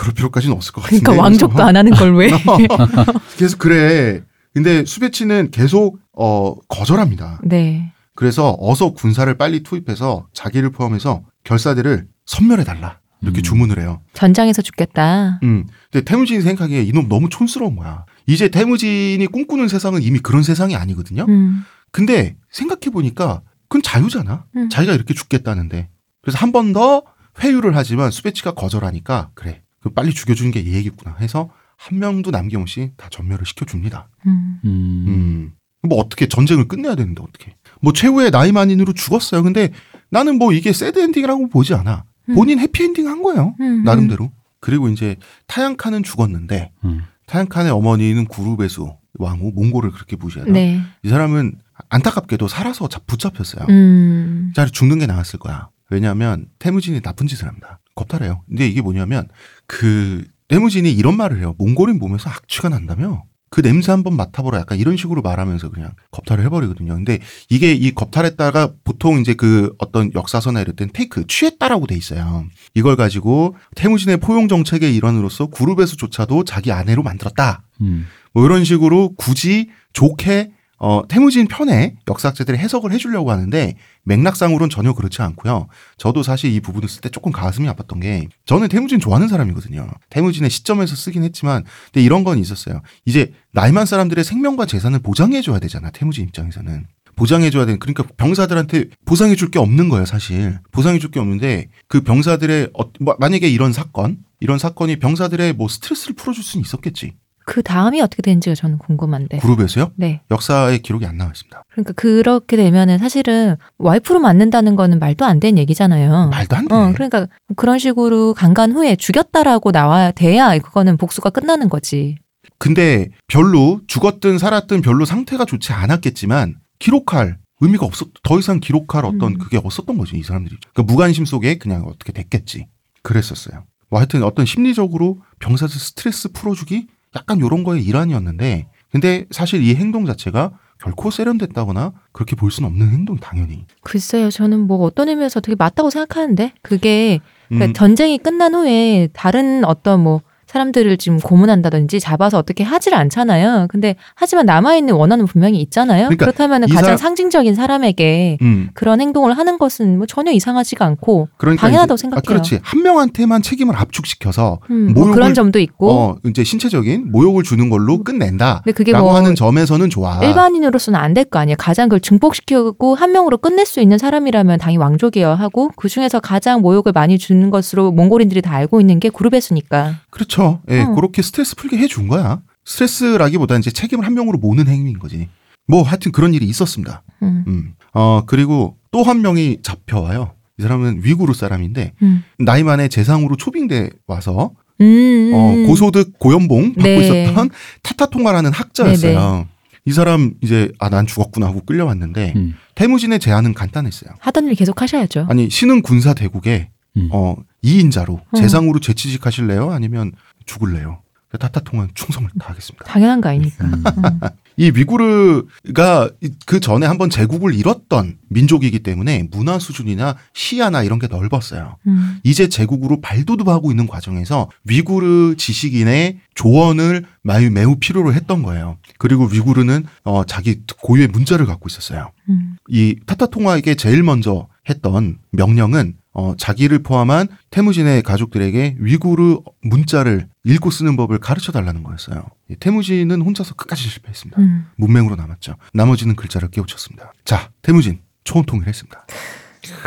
S1: 그럴 필요까지는 없을 것 같은데.
S2: 그러니까 왕족도
S1: 그래서
S2: 안 하는 걸 왜?
S1: 계속 그래. 근데 수배치는 계속 어 거절합니다.
S2: 네.
S1: 그래서 어서 군사를 빨리 투입해서 자기를 포함해서 결사대를 섬멸해 달라 이렇게
S3: 음.
S1: 주문을 해요.
S2: 전장에서 죽겠다.
S1: 음. 근데 태무진이 생각하기에 이놈 너무 촌스러운 거야. 이제 태무진이 꿈꾸는 세상은 이미 그런 세상이 아니거든요.
S2: 음.
S1: 근데 생각해 보니까 그건 자유잖아.
S2: 음.
S1: 자기가 이렇게 죽겠다는데. 그래서 한 번 더 회유를 하지만 수배치가 거절하니까 그래. 그 빨리 죽여주는 게 예의겠구나 해서 한 명도 남김없이 다 전멸을 시켜줍니다.
S2: 음.
S3: 음.
S1: 음. 뭐 어떻게 전쟁을 끝내야 되는데 어떻게? 뭐 최후의 나이만인으로 죽었어요. 근데 나는 뭐 이게 sad ending이라고 보지 않아.
S2: 음.
S1: 본인 해피 엔딩 한 거예요.
S2: 음.
S1: 나름대로. 그리고 이제 타양칸은 죽었는데
S3: 음.
S1: 타양칸의 어머니는 구르베수 왕후 몽골을 그렇게 무시하다.
S2: 네.
S1: 이 사람은 안타깝게도 살아서 잡- 붙잡혔어요.
S2: 음.
S1: 차라리 죽는 게 나았을 거야. 왜냐하면 태무진이 나쁜 짓을 합니다. 겁탈해요. 근데 이게 뭐냐면 그 태무진이 이런 말을 해요. 몽골인 몸에서 악취가 난다며. 그 냄새 한번 맡아보라 약간 이런 식으로 말하면서 그냥 겁탈을 해버리거든요. 근데 이게 이 겁탈했다가 보통 이제 그 어떤 역사서나 이럴 땐 테이크 취했다라고 돼 있어요. 이걸 가지고 태무진의 포용 정책의 일환으로서 그룹에서조차도 자기 아내로 만들었다.
S3: 음.
S1: 뭐 이런 식으로 굳이 좋게 어, 태무진 편에 역사학자들이 해석을 해주려고 하는데 맥락상으로는 전혀 그렇지 않고요. 저도 사실 이 부분을 쓸 때 조금 가슴이 아팠던 게 저는 태무진 좋아하는 사람이거든요. 태무진의 시점에서 쓰긴 했지만 근데 이런 건 있었어요. 이제 나이만 사람들의 생명과 재산을 보장해줘야 되잖아. 태무진 입장에서는. 보장해줘야 되는 그러니까 병사들한테 보상해줄 게 없는 거예요 사실 보상해줄 게 없는데 그 병사들의 어, 뭐, 만약에 이런 사건 이런 사건이 병사들의 뭐 스트레스를 풀어줄 수는 있었겠지
S2: 그 다음이 어떻게 되는지가 저는 궁금한데.
S1: 그룹에서요
S2: 네.
S1: 역사의 기록이 안 나와 있습니다
S2: 그러니까 그렇게 되면은 사실은 와이프로 만든다는 거는 말도 안 되는 얘기잖아요.
S1: 말도 안 돼
S2: 어, 그러니까 그런 식으로 강간 후에 죽였다라고 나와야 돼야 그거는 복수가 끝나는 거지.
S1: 근데 별로 죽었든 살았든 별로 상태가 좋지 않았겠지만 기록할 의미가 없었 더 이상 기록할 어떤
S2: 음.
S1: 그게 없었던 거죠 이 사람들이 그 무관심 속에 그냥 어떻게 됐겠지 그랬었어요 뭐 하여튼 어떤 심리적으로 병사들 스트레스 풀어주기 약간 요런 거의 일환이었는데 근데 사실 이 행동 자체가 결코 세련됐다거나 그렇게 볼 수는 없는 행동 당연히.
S2: 글쎄요, 저는 뭐 어떤 의미에서 되게 맞다고 생각하는데 그게
S1: 음,
S2: 그러니까 전쟁이 끝난 후에 다른 어떤 뭐 사람들을 지금 고문한다든지 잡아서 어떻게 하질 않잖아요. 근데 하지만 남아있는 원한은 분명히 있잖아요.
S1: 그러니까
S2: 그렇다면
S1: 이
S2: 가장
S1: 사람-
S2: 상징적인 사람에게
S1: 음,
S2: 그런 행동을 하는 것은 뭐 전혀 이상하지가 않고
S1: 그러니까
S2: 당연하다고
S1: 이제-
S2: 생각해요.
S1: 아, 그렇지 한 명한테만 책임을 압축시켜서
S2: 음, 뭐
S1: 모욕을-
S2: 그런 점도 있고
S1: 어 이제 신체적인 모욕을 주는 걸로 끝낸다.
S2: 근데 그게 뭐
S1: 하는 점에서는 좋아.
S2: 일반인으로서는 안 될 거 아니에요. 가장 그걸 증폭시키고 한 명으로 끝낼 수 있는 사람이라면 당연히 왕족이어야 하고 그 중에서 가장 모욕을 많이 주는 것으로 몽골인들이 다 알고 있는 게 그룹에스니까.
S1: 그렇죠. 예,
S2: 어.
S1: 그렇게 스트레스 풀게 해준 거야. 스트레스라기보다 이제 책임을 한 명으로 모는 행위인 거지. 뭐 하여튼 그런 일이 있었습니다.
S2: 음.
S1: 음. 어 그리고 또 한 명이 잡혀와요. 이 사람은 위구르 사람인데
S2: 음.
S1: 나이 만에 재상으로 초빙돼 와서
S2: 음.
S1: 어, 고소득 고연봉 받고
S2: 네.
S1: 있었던 타타통가라는 학자였어요. 이 사람 이제 아 난 죽었구나 하고 끌려왔는데
S3: 음.
S1: 태무진의 제안은 간단했어요.
S2: 하던 일 계속 하셔야죠.
S1: 아니 신흥 군사 대국에
S3: 음.
S1: 어 2인자로
S2: 음.
S1: 재상으로 재취직하실래요? 아니면 죽을래요? 타타통은 충성을 다하겠습니다.
S2: 당연한 거 아닙니까?
S3: 음.
S2: 음.
S1: 이 위구르가 이- 그 전에 한번 제국을 잃었던 민족이기 때문에 문화 수준이나 시야나 이런 게 넓었어요.
S2: 음.
S1: 이제 제국으로 발돋움하고 있는 과정에서 위구르 지식인의 조언을 매우, 매우 필요로 했던 거예요. 그리고 위구르는 어, 자기 고유의 문자를 갖고 있었어요.
S2: 음.
S1: 이 타타통화에게 제일 먼저 했던 명령은 어, 자기를 포함한 태무진의 가족들에게 위구르 문자를 읽고 쓰는 법을 가르쳐 달라는 거였어요. 이 태무진은 혼자서 끝까지 실패했습니다.
S2: 음.
S1: 문맹으로 남았죠. 나머지는 글자를 깨우쳤습니다. 자, 태무진 초원통일 했습니다.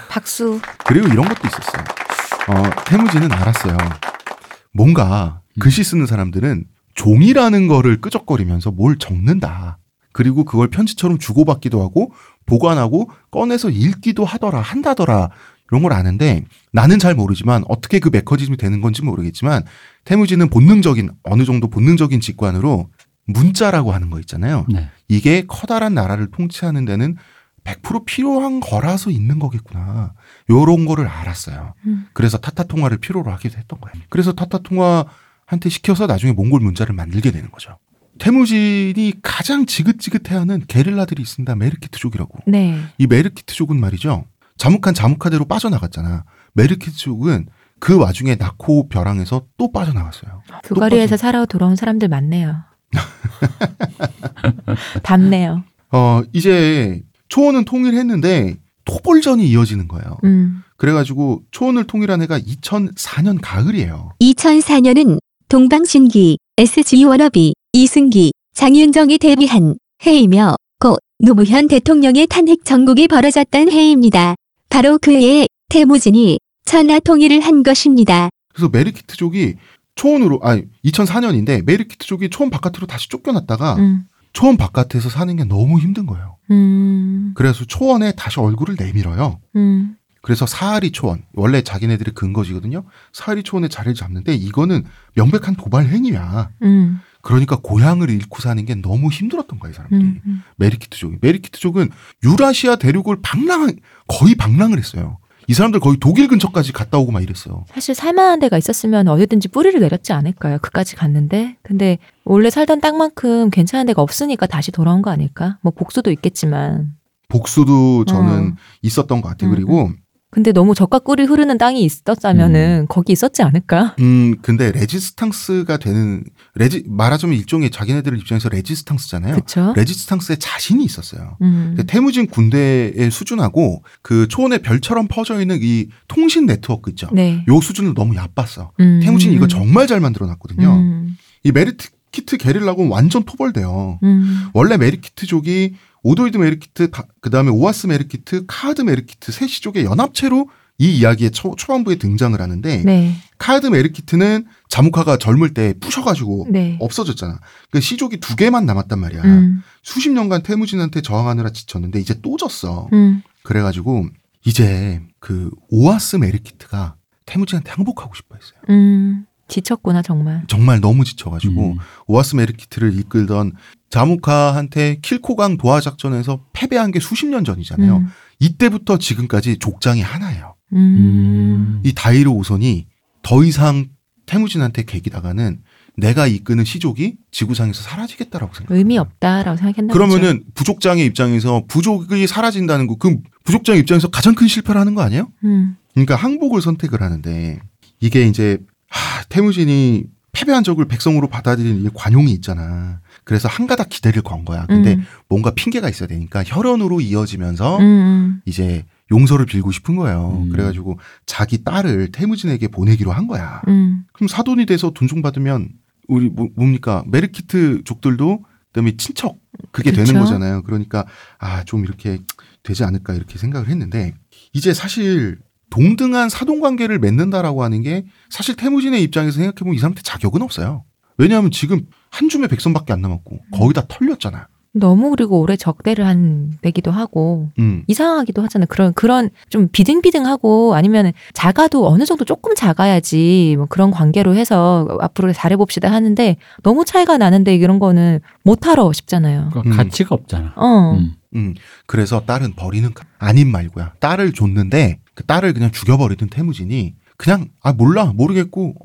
S2: 박수.
S1: 그리고 이런 것도 있었어요. 어, 태무진은 알았어요. 뭔가 글씨 쓰는 사람들은 종이라는 거를 끄적거리면서 뭘 적는다. 그리고 그걸 편지처럼 주고받기도 하고 보관하고 꺼내서 읽기도 하더라 한다더라 이런 걸 아는데 나는 잘 모르지만 어떻게 그 메커니즘이 되는 건지 모르겠지만 태무진은 본능적인 어느 정도 본능적인 직관으로 문자라고 하는 거 있잖아요.
S3: 네.
S1: 이게 커다란 나라를 통치하는 데는 100% 필요한 거라서 있는 거겠구나. 요런 거를 알았어요.
S2: 음.
S1: 그래서 타타 통화를 필요로 하기도 했던 거예요. 그래서 타타 통화한테 시켜서 나중에 몽골 문자를 만들게 되는 거죠. 태무진이 가장 지긋지긋해하는 게릴라들이 있습니다. 메르키트족이라고.
S2: 네.
S1: 이 메르키트족은 말이죠. 자묵한 자묵하대로 빠져나갔잖아. 메르키트족은 그 와중에 나코 벼랑에서 또 빠져나갔어요.
S2: 불가리에서 살아 돌아온 사람들 많네요. 답네요.
S1: 어, 이제 초원은 통일했는데 토벌전이 이어지는 거예요.
S2: 음.
S1: 그래가지고 초원을 통일한 해가 2004년 가을이에요.
S5: 2004년은 동방신기, SG 워너비, 이승기, 장윤정이 데뷔한 해이며 고 노무현 대통령의 탄핵 전국이 벌어졌던 해입니다. 바로 그 해에 태무진이 천하 통일을 한 것입니다.
S1: 그래서 메르키트족이 초원으로 아니 2004년인데 메르키트족이 초원 바깥으로 다시 쫓겨났다가
S2: 음.
S1: 초원 바깥에서 사는 게 너무 힘든 거예요.
S2: 음.
S1: 그래서 초원에 다시 얼굴을 내밀어요.
S2: 음.
S1: 그래서 사하리 초원 원래 자기네들의 근거지거든요. 사하리 초원에 자리를 잡는데 이거는 명백한 도발 행위야.
S2: 음.
S1: 그러니까 고향을 잃고 사는 게 너무 힘들었던 거예요, 이 사람들이.
S2: 음. 음.
S1: 메리키트족이. 메리키트족은 유라시아 대륙을 방랑, 거의 방랑을 했어요. 이 사람들 거의 독일 근처까지 갔다 오고 막 이랬어요.
S2: 사실 살만한 데가 있었으면 어디든지 뿌리를 내렸지 않을까요? 그까지 갔는데. 근데 원래 살던 땅만큼 괜찮은 데가 없으니까 다시 돌아온 거 아닐까? 뭐 복수도 있겠지만.
S1: 복수도 저는
S2: 어.
S1: 있었던 것 같아요.
S2: 음,
S1: 그리고
S2: 근데 너무 젖과 꿀이 흐르는 땅이 있었다면은 거기 있었지 않을까?
S1: 음 근데 레지스탕스가 되는 레지 말하자면 일종의 자기네들 입장에서 레지스탕스잖아요.
S2: 그쵸?
S1: 레지스탕스에 자신이 있었어요.
S2: 음.
S1: 태무진 군대의 수준하고 그 초원의 별처럼 퍼져 있는 이 통신 네트워크 있죠.
S2: 네.
S1: 요 수준을 너무 얕봤어.
S2: 음.
S1: 태무진이 이거 정말 잘 만들어 놨거든요.
S2: 음.
S1: 이 메리키트 게릴라고는 완전 토벌돼요.
S2: 음.
S1: 원래 메리키트족이 오도이드 메리키트, 그 다음에 오아스 메리키트, 카드 메리키트 세 씨족의 연합체로 이 이야기의 초, 초반부에 등장을 하는데
S2: 네.
S1: 카드 메리키트는 자무카가 젊을 때 부셔가지고
S2: 네.
S1: 없어졌잖아. 그 씨족이 두 개만 남았단 말이야.
S2: 음.
S1: 수십 년간 태무진한테 저항하느라 지쳤는데 이제 또 졌어.
S2: 음.
S1: 그래가지고 이제 그 오아스 메리키트가 태무진한테 항복하고 싶어 했어요.
S2: 음. 지쳤구나 정말.
S1: 정말 너무 지쳐가지고
S3: 음.
S1: 오아스 메리키트를 이끌던 자무카한테 킬코강 도하 작전에서 패배한 게 수십 년 전이잖아요.
S2: 음.
S1: 이때부터 지금까지 족장이 하나예요.
S2: 음.
S3: 음.
S1: 이 다이르 오선이 더 이상 태무진한테 개기다가는 내가 이끄는 시족이 지구상에서 사라지겠다라고 생각.
S2: 의미 없다라고 생각했나.
S1: 그러면은 부족장의 입장에서 부족이 사라진다는 거, 그 부족장 입장에서 가장 큰 실패를 하는 거 아니에요?
S2: 음.
S1: 그러니까 항복을 선택을 하는데 이게 이제 하, 태무진이 패배한 적을 백성으로 받아들이는 이 관용이 있잖아. 그래서 한 가닥 기대를 건 거야. 근데
S2: 음.
S1: 뭔가 핑계가 있어야 되니까 혈연으로 이어지면서
S2: 음, 음.
S1: 이제 용서를 빌고 싶은 거예요.
S3: 음.
S1: 그래가지고 자기 딸을 태무진에게 보내기로 한 거야.
S2: 음.
S1: 그럼 사돈이 돼서 돈좀 받으면 우리 뭐, 뭡니까 메르키트 족들도 그다음에 친척 그게
S2: 그쵸.
S1: 되는 거잖아요. 그러니까 아 좀 이렇게 되지 않을까 이렇게 생각을 했는데 이제 사실 동등한 사돈 관계를 맺는다라고 하는 게 사실 태무진의 입장에서 생각해 보면 이 사람한테 자격은 없어요. 왜냐하면 지금 한 줌의 백성밖에 안 남았고 거의 다 털렸잖아.
S2: 너무 그리고 오래 적대를 한 내기도 하고
S1: 음.
S2: 이상하기도 하잖아요. 그런 그런 좀 비등비등하고 아니면 작아도 어느 정도 조금 작아야지 뭐 그런 관계로 해서 앞으로 잘해 봅시다 하는데 너무 차이가 나는데 이런 거는 못 하러 싶잖아요.
S3: 그러니까
S1: 음.
S3: 가치가 없잖아.
S2: 어.
S3: 음.
S1: 음. 그래서 딸은 버리는 카- 아님 말고야. 딸을 줬는데 그 딸을 그냥 죽여버리던 태무진이 그냥 아 몰라 모르겠고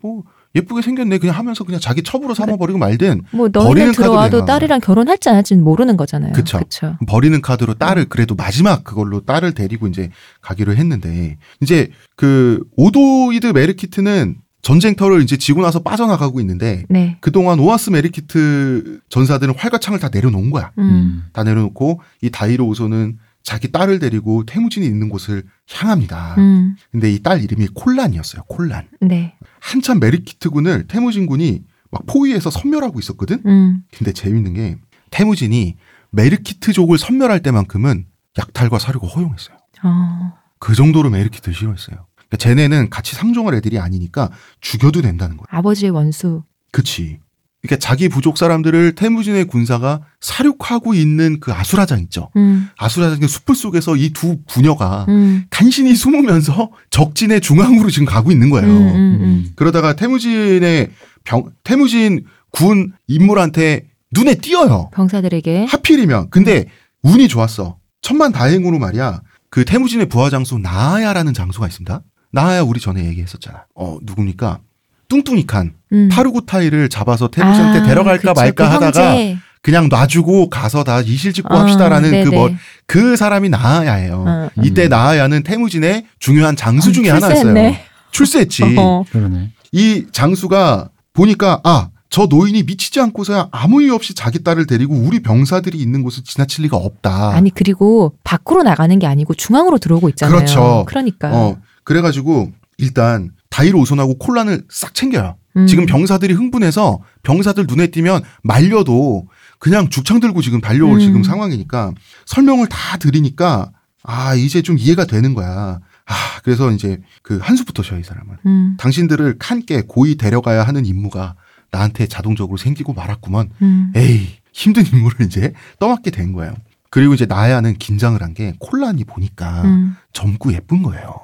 S1: 어뭐 예쁘게 생겼네 그냥 하면서 그냥 자기 첩으로 삼아버리고 말든
S2: 뭐
S1: 버리는
S2: 너희는 들어와도. 딸이랑 결혼할지 안 할지는 모르는 거잖아요.
S1: 그쵸.
S2: 그쵸.
S1: 버리는 카드로 딸을 그래도 마지막 그걸로 딸을 데리고 이제 가기로 했는데 이제 그 오도이드 메르키트는 전쟁터를 이제 지고 나서 빠져나가고 있는데
S2: 네.
S1: 그동안 오아스 메르키트 전사들은 활과 창을 다 내려놓은 거야.
S2: 음.
S3: 음.
S1: 다 내려놓고 이 다이로 우소는 자기 딸을 데리고 태무진이 있는 곳을 향합니다.
S2: 음.
S1: 근데 이 딸 이름이 콜란이었어요. 콜란.
S2: 네.
S1: 한참 메르키트 군을 태무진 군이 막 포위해서 섬멸하고 있었거든.
S2: 음.
S1: 근데 재밌는 게 태무진이 메르키트족을 섬멸할 때만큼은 약탈과 살육을 허용했어요.
S2: 어.
S1: 그 정도로 메르키트를 싫어했어요. 그러니까 쟤네는 같이 상종할 애들이 아니니까 죽여도 된다는 거야.
S2: 아버지의 원수.
S1: 그치. 그러니까 자기 부족 사람들을 태무진의 군사가 살육하고 있는 그 아수라장 있죠.
S2: 음.
S1: 아수라장의 수풀 속에서 이 두 부녀가
S2: 음.
S1: 간신히 숨으면서 적진의 중앙으로 지금 가고 있는 거예요.
S2: 음, 음, 음.
S1: 그러다가 태무진의 병, 태무진 군 인물한테 눈에 띄어요.
S2: 병사들에게
S1: 하필이면. 근데 운이 좋았어. 천만 다행으로 말이야. 그 태무진의 부하 장수 나아야라는 장수가 있습니다. 나아야 우리 전에 얘기했었잖아. 어, 누굽니까? 뚱뚱이칸
S2: 음.
S1: 타르고타이를 잡아서 태무진한테
S2: 아,
S1: 데려갈까
S2: 그쵸.
S1: 말까
S2: 그
S1: 하다가
S2: 형제.
S1: 그냥 놔주고 가서 다 이실직고
S2: 어,
S1: 합시다라는 그
S2: 네네.
S1: 뭐그 사람이 나아야예요.
S2: 어.
S1: 이때 나아야는 태무진의 중요한 장수 중에
S2: 아,
S1: 하나였어요. 출세했지.
S2: 어.
S3: 그러네.
S1: 이 장수가 보니까 아, 저 노인이 미치지 않고서야 아무 이유 없이 자기 딸을 데리고 우리 병사들이 있는 곳을 지나칠 리가 없다.
S2: 아니 그리고 밖으로 나가는 게 아니고 중앙으로 들어오고 있잖아요.
S1: 그렇죠.
S2: 그러니까.
S1: 어, 그래가지고 일단 다이로 오손하고 콜란을 싹 챙겨요.
S2: 음.
S1: 지금 병사들이 흥분해서 병사들 눈에 띄면 말려도 그냥 죽창 들고 지금 달려올
S2: 음.
S1: 지금 상황이니까 설명을 다 드리니까 아 이제 좀 이해가 되는 거야. 아 그래서 이제 그 한수부터 쉬어 이 사람은
S2: 음.
S1: 당신들을 칸께 고이 데려가야 하는 임무가 나한테 자동적으로 생기고 말았구먼.
S2: 음.
S1: 에이 힘든 임무를 이제 떠맡게 된 거예요. 그리고 이제 나야는 긴장을 한 게 콜란이 보니까
S2: 음.
S1: 젊고 예쁜 거예요.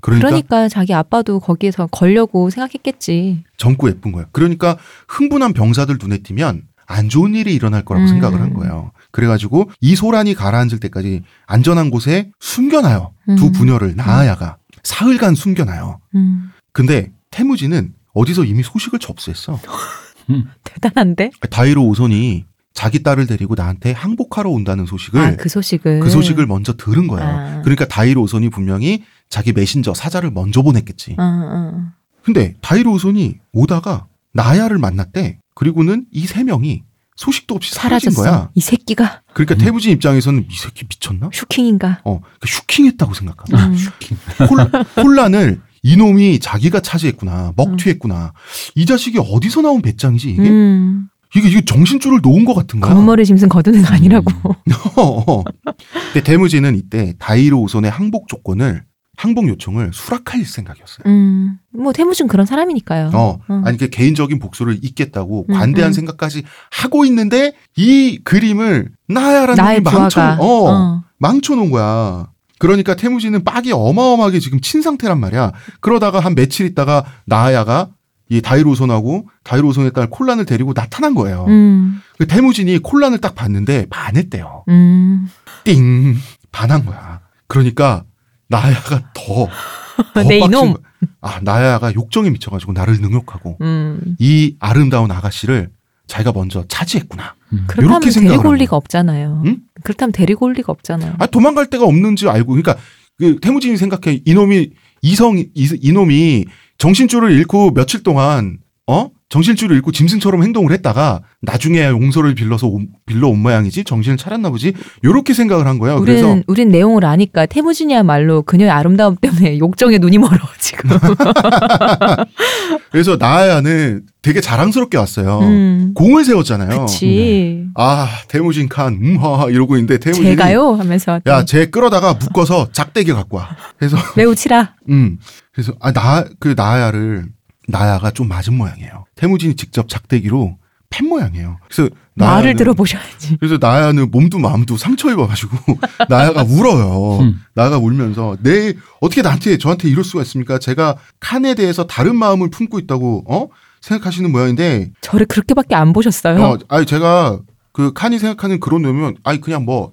S2: 음.
S1: 그러니까,
S2: 그러니까 자기 아빠도 거기에서 걸려고 생각했겠지.
S1: 젊고 예쁜 거예요. 그러니까 흥분한 병사들 눈에 띄면 안 좋은 일이 일어날 거라고
S2: 음.
S1: 생각을 한 거예요. 그래가지고 이 소란이 가라앉을 때까지 안전한 곳에 숨겨놔요. 두
S2: 음.
S1: 부녀를 나아야가 사흘간 숨겨놔요.
S2: 음.
S1: 근데 태무진은 어디서 이미 소식을 접수했어.
S2: 대단한데?
S1: 다이로 오손이 자기 딸을 데리고 나한테 항복하러 온다는 소식을
S2: 아, 그 소식을.
S1: 그 소식을 먼저 들은 거예요.
S2: 아.
S1: 그러니까 다이로 오손이 분명히 자기 메신저 사자를 먼저 보냈겠지.
S2: 어, 어.
S1: 근데 다이로 오손이 오다가 나야를 만났대. 그리고는 이 세 명이 소식도 없이 사라진
S2: 사라졌어.
S1: 거야.
S2: 이 새끼가
S1: 그러니까 태무진 입장에서는 이 새끼 미쳤나?
S2: 슈킹인가?
S1: 어, 그 슈킹했다고 생각하나?
S2: 음.
S3: 슈킹.
S1: 콜- 혼란 을 이놈이 자기가 차지했구나, 먹튀했구나. 이 자식이 어디서 나온 배짱이지 이게?
S2: 음.
S1: 이게 이게 정신줄을 놓은 것 같은 거야.
S2: 검은 머리 짐승 거둔 애가 아니라고.
S1: 어. 근데 대무지는 이때 다이로 오손의 항복 조건을 항복 요청을 수락할 생각이었어요.
S2: 음. 뭐 태무진 그런 사람이니까요.
S1: 어,
S2: 어.
S1: 아니 그 개인적인 복수를 잇겠다고
S2: 음,
S1: 관대한
S2: 음.
S1: 생각까지 하고 있는데 이 그림을 나야라는 망쳐. 어,
S2: 어.
S1: 망쳐놓은 거야. 그러니까 태무지는 빡이 어마어마하게 지금 친 상태란 말이야. 그러다가 한 며칠 있다가 나야가 이 다이로손하고 다이로손의 딸 콜란을 데리고 나타난 거예요.
S2: 음.
S1: 그 태무진이 콜란을 딱 봤는데 반했대요.
S2: 음.
S1: 띵 반한 거야. 그러니까 나야가 더, 더
S2: 이놈.
S1: 아 나야가 욕정에 미쳐가지고 나를 능욕하고
S2: 음.
S1: 이 아름다운 아가씨를 자기가 먼저 차지했구나.
S3: 음.
S2: 그렇다면 데리고
S1: 올한
S2: 리가 없잖아요.
S1: 응?
S2: 그렇다면 데리고 올 리가 없잖아요.
S1: 아 도망갈 데가 없는지 알고 그러니까 그 태무진이 생각해 이놈이 이성 이, 이놈이 정신줄을 잃고 며칠 동안 어 정신줄을 잃고 짐승처럼 행동을 했다가 나중에 용서를 빌러서 온- 빌러 온 모양이지 정신을 차렸나 보지 요렇게 생각을 한 거예요. 그래서
S2: 우린 우린 내용을 아니까 태무진이야말로 그녀의 아름다움 때문에 욕정에 눈이 멀어 지금.
S1: 그래서 나야는 되게 자랑스럽게 왔어요.
S2: 음.
S1: 공을 세웠잖아요.
S2: 그치.
S1: 아 태무진 칸 음하 이러고 있는데 태무진이
S2: 제가요 하면서
S1: 야, 쟤 끌어다가 묶어서 작대기 갖고 와. 그래서
S2: 매우 치라.
S1: 음. 그래서 아나그 나야를 나야가 좀 맞은 모양이에요. 태무진이 직접 작대기로 팬 모양이에요. 그래서
S2: 말을
S1: 나야는-
S2: 들어보셔야지.
S1: 그래서 나야는 몸도 마음도 상처 입어가지고 나야가 울어요.
S3: 음.
S1: 나야가 울면서 내 어떻게 나한테 저한테 이럴 수가 있습니까? 제가 칸에 대해서 다른 마음을 품고 있다고 어 생각하시는 모양인데
S2: 저를 그렇게밖에 안 보셨어요.
S1: 어 아니 제가 그 칸이 생각하는 그런 놈이면 아니 그냥 뭐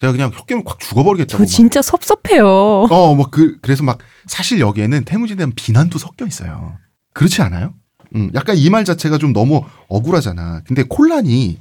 S1: 제가 그냥 혓개면 콱 죽어버리겠다고 저막
S2: 진짜 섭섭해요.
S1: 어, 뭐, 그, 그래서 막, 사실 여기에는 태무진에 대한 비난도 섞여 있어요. 그렇지 않아요? 음, 약간 이 말 자체가 좀 너무 억울하잖아. 근데 콜란이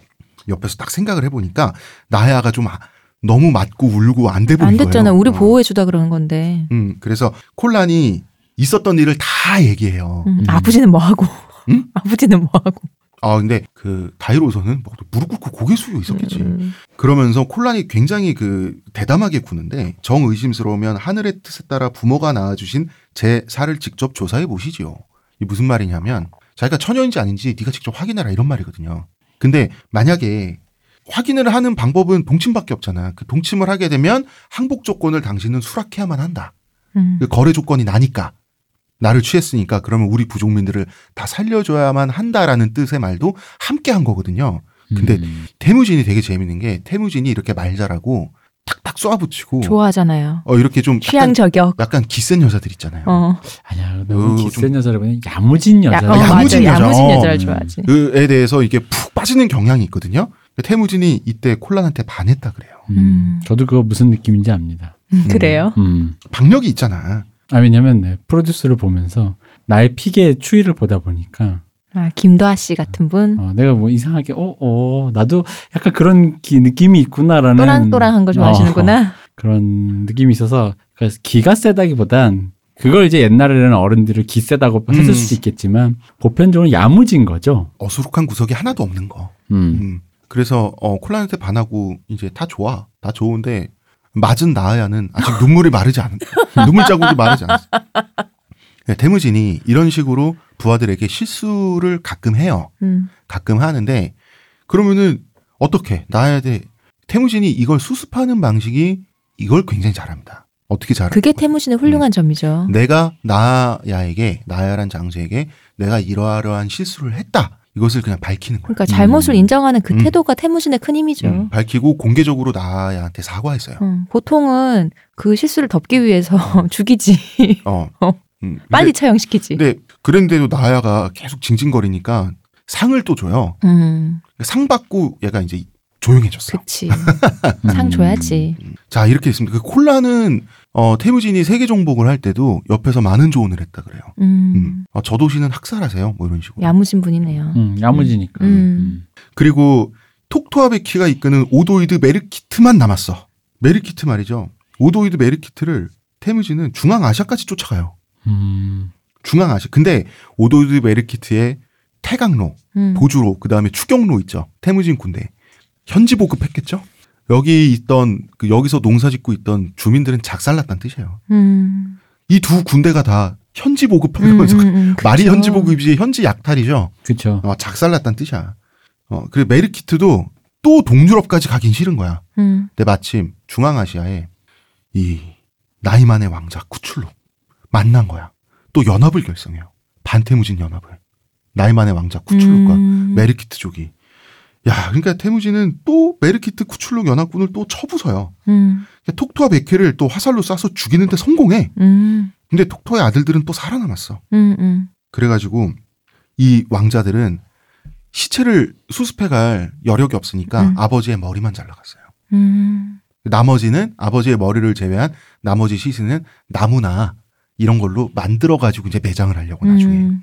S1: 옆에서 딱 생각을 해보니까, 나야가 좀 아- 너무 맞고 울고 안 돼 보인
S2: 안
S1: 거예요.
S2: 됐잖아. 우리
S1: 어.
S2: 보호해주다 그러는 건데.
S1: 음, 그래서 콜란이 있었던 일을 다 얘기해요.
S2: 음,
S3: 음.
S2: 아버지는 뭐 하고?
S1: 응?
S2: 아버지는 뭐 하고?
S1: 아, 근데 그, 다이로서는 뭐 무릎 꿇고 고개 숙이고 있었겠지.
S2: 음,
S1: 그러면서 콜란이 굉장히 그 대담하게 구는데 정 의심스러우면 하늘의 뜻에 따라 부모가 낳아주신 제 살을 직접 조사해 보시지요. 이 무슨 말이냐면 자기가 처녀인지 아닌지 네가 직접 확인해라 이런 말이거든요. 근데 만약에 확인을 하는 방법은 동침밖에 없잖아. 그 동침을 하게 되면 항복 조건을 당신은 수락해야만 한다.
S2: 음.
S1: 그 거래 조건이 나니까 나를 취했으니까 그러면 우리 부족민들을 다 살려줘야만 한다라는 뜻의 말도 함께 한 거거든요. 근데
S3: 음.
S1: 태무진이 되게 재밌는 게 태무진이 이렇게 말 잘하고 탁탁 쏴붙이고
S2: 좋아하잖아요.
S1: 어 이렇게 좀
S2: 취향
S1: 약간,
S2: 저격.
S1: 약간 기센 여자들 있잖아요.
S2: 어.
S3: 아니야 너무
S1: 어,
S3: 기센 여자를 보면 야무진
S2: 야,
S3: 여자.
S2: 어,
S1: 야무진
S2: 맞아.
S1: 여자.
S2: 야무진
S1: 어.
S2: 여자를 좋아하지.
S1: 그에 대해서 이게 푹 빠지는 경향이 있거든요. 태무진이 이때 콜란한테 반했다 그래요.
S3: 음.
S2: 음.
S3: 저도 그거 무슨 느낌인지 압니다.
S2: 음, 그래요?
S3: 음.
S1: 박력이 있잖아.
S3: 아 왜냐면 네, 프로듀스를 보면서 나의 픽의 추이를 보다 보니까
S2: 아, 김도아 씨 같은 분.
S3: 어, 내가 뭐 이상하게 어, 어 나도 약간 그런 기, 느낌이 있구나라는
S2: 또랑또랑한 거 좋아하시는구나.
S3: 어, 그런 느낌이 있어서 그래서 기가 세다기보단 그걸 이제 옛날에는 어른들을 기 세다고
S1: 음.
S3: 했을 수도 있겠지만 보편적으로 야무진 거죠.
S1: 어수룩한 구석이 하나도 없는 거.
S3: 음.
S1: 음. 그래서 어 콜란한테 반하고 이제 다 좋아. 다 좋은데 맞은 나야는 아직 눈물이 마르지 않은 눈물 자국이 마르지 않았어. 네, 태무진이 이런 식으로 부하들에게 실수를 가끔 해요.
S2: 음.
S1: 가끔 하는데 그러면은 어떻게 나야 돼 태무진이 이걸 수습하는 방식이 이걸 굉장히 잘합니다. 어떻게 잘할까?
S2: 그게 태무신의 훌륭한 점이죠.
S1: 내가 나야에게 나야란 장수에게 내가 이러이러한 실수를 했다. 이것을 그냥 밝히는 거야.
S2: 그러니까 잘못을
S3: 음.
S2: 인정하는 그
S1: 음.
S2: 태도가 태무신의 큰 힘이죠.
S1: 음, 밝히고 공개적으로 나야한테 사과했어요.
S2: 음, 보통은 그 실수를 덮기 위해서 죽이지.
S1: 어.
S2: 어.
S1: 음,
S2: 빨리 처형시키지.
S1: 근데, 근데 그랬는데도 나야가 계속 징징거리니까 상을 또 줘요.
S2: 음.
S1: 상 받고 얘가 이제 조용해졌어.
S2: 그치. 상 줘야지.
S1: 자 이렇게 있습니다. 그 콜란은 어, 태무진이 세계 정복을 할 때도 옆에서 많은 조언을 했다 그래요.
S2: 음.
S1: 음. 어, 저 도시는 학살하세요. 뭐 이런 식으로.
S2: 야무진 분이네요.
S3: 음, 야무지니까.
S2: 음.
S3: 음.
S1: 그리고 톡토아베키가 이끄는 오도이드 메르키트만 남았어. 메르키트 말이죠. 오도이드 메르키트를 태무진은 중앙아시아까지 쫓아가요.
S3: 음.
S1: 중앙아시아. 근데 오도이드 메르키트의 태강로,
S2: 음.
S1: 보주로, 그 다음에 추경로 있죠. 태무진 군대. 현지 보급했겠죠? 여기 있던, 그 여기서 농사 짓고 있던 주민들은 작살났다는 뜻이에요.
S2: 음.
S1: 이두 군대가 다 현지 보급하면서
S2: 음, 음, 음,
S1: 말이
S2: 그쵸.
S1: 현지 보급이지 현지 약탈이죠.
S3: 그쵸.
S1: 어, 작살났다는 뜻이야. 어, 그리고 메르키트도 또 동유럽까지 가긴 싫은 거야.
S2: 음.
S1: 근데 마침 중앙아시아에 이 나이만의 왕자 쿠출루 만난 거야. 또 연합을 결성해요. 반테무진 연합을. 나이만의 왕자 쿠출루과
S2: 음.
S1: 메르키트족이. 야, 그러니까 테무진은 또 메르키트 쿠출룩 연합군을 또 쳐부숴요.
S2: 음.
S1: 그러니까 톡토와 베케를 또 화살로 쏴서 죽이는데 성공해.
S2: 음.
S1: 근데 톡토의 아들들은 또 살아남았어.
S2: 음. 음.
S1: 그래가지고 이 왕자들은 시체를 수습해갈 여력이 없으니까
S2: 음.
S1: 아버지의 머리만 잘라갔어요.
S2: 음.
S1: 나머지는 아버지의 머리를 제외한 나머지 시신은 나무나 이런 걸로 만들어 가지고 이제 매장을 하려고 나중에.
S2: 음.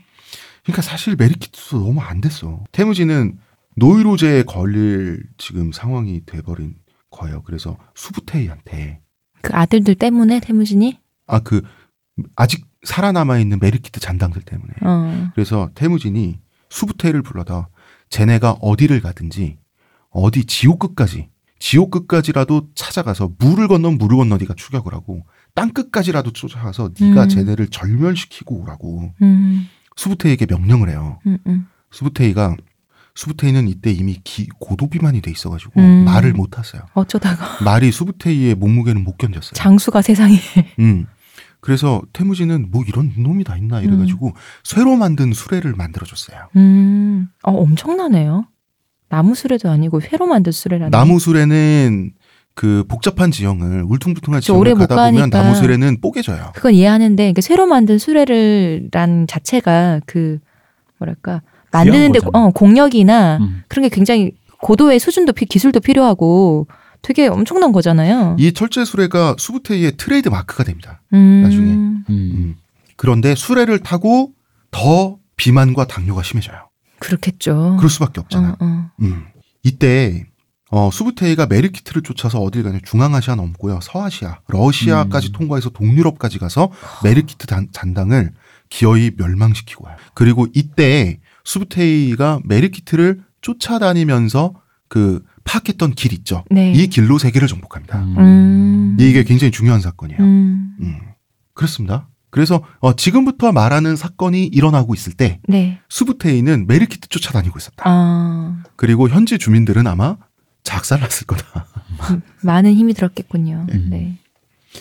S1: 그러니까 사실 메리키트도 너무 안 됐어. 태무진은 노이로제에 걸릴 지금 상황이 돼버린 거예요. 그래서 수부테이한테
S2: 그 아들들 때문에 태무진이
S1: 아 그 아직 살아남아 있는 메리키트 잔당들 때문에
S2: 어.
S1: 그래서 태무진이 수부테이를 불러다 쟤네가 어디를 가든지 어디 지옥 끝까지 지옥 끝까지라도 찾아가서 물을 건너 물을 건너 네가 추격을 하고 땅 끝까지라도 쫓아가서 네가
S2: 음.
S1: 쟤네를 절멸시키고 오라고
S2: 음.
S1: 수부테이에게 명령을 해요.
S2: 음. 음.
S1: 수부테이가 수부테이는 이때 이미 기, 고도비만이 돼 있어가지고
S2: 음.
S1: 말을 못 탔어요.
S2: 어쩌다가
S1: 말이 수부테이의 몸무게는 못 견뎠어요.
S2: 장수가 세상에
S1: 음. 그래서 태무진은 뭐 이런 놈이 다 있나 이래가지고 쇠로 만든 수레를 만들어줬어요.
S2: 음. 어, 엄청나네요. 나무 수레도 아니고 회로 만든 수레라니.
S1: 나무 수레는 그 복잡한 지형을 울퉁불퉁한 지형을
S2: 못
S1: 가다 보면. 나무 수레는 뽀개져요.
S2: 그건 이해하는데 그 새로 만든 수레를란 자체가 그 뭐랄까 만드는데. 어, 공력이나
S3: 음.
S2: 그런 게 굉장히 고도의 수준도 피, 기술도 필요하고 되게 엄청난 거잖아요.
S1: 이 철제 수레가 수부테이의 트레이드 마크가 됩니다.
S2: 음.
S1: 나중에.
S3: 음.
S1: 음. 그런데 수레를 타고 더 비만과 당뇨가 심해져요.
S2: 그렇겠죠.
S1: 그럴 수밖에 없잖아.
S2: 어, 어.
S1: 음. 이때 어, 수부테이가 메르키트를 쫓아서 어딜 가냐 중앙아시아 넘고요 서아시아 러시아까지
S3: 음.
S1: 통과해서 동유럽까지 가서 메르키트 단- 잔당을 기어이 멸망시키고 와요 그리고 이때 수부테이가 메르키트를 쫓아다니면서 그 파악했던 길 있죠
S2: 네.
S1: 이 길로 세계를 정복합니다
S2: 음.
S1: 이게 굉장히 중요한 사건이에요
S2: 음.
S1: 음. 그렇습니다 그래서 어, 지금부터 말하는 사건이 일어나고 있을 때
S2: 네.
S1: 수부테이는 메르키트 쫓아다니고 있었다
S2: 아,
S1: 그리고 현지 주민들은 아마 작살났을 거다
S2: 많은 힘이 들었겠군요.
S3: 음.
S2: 네.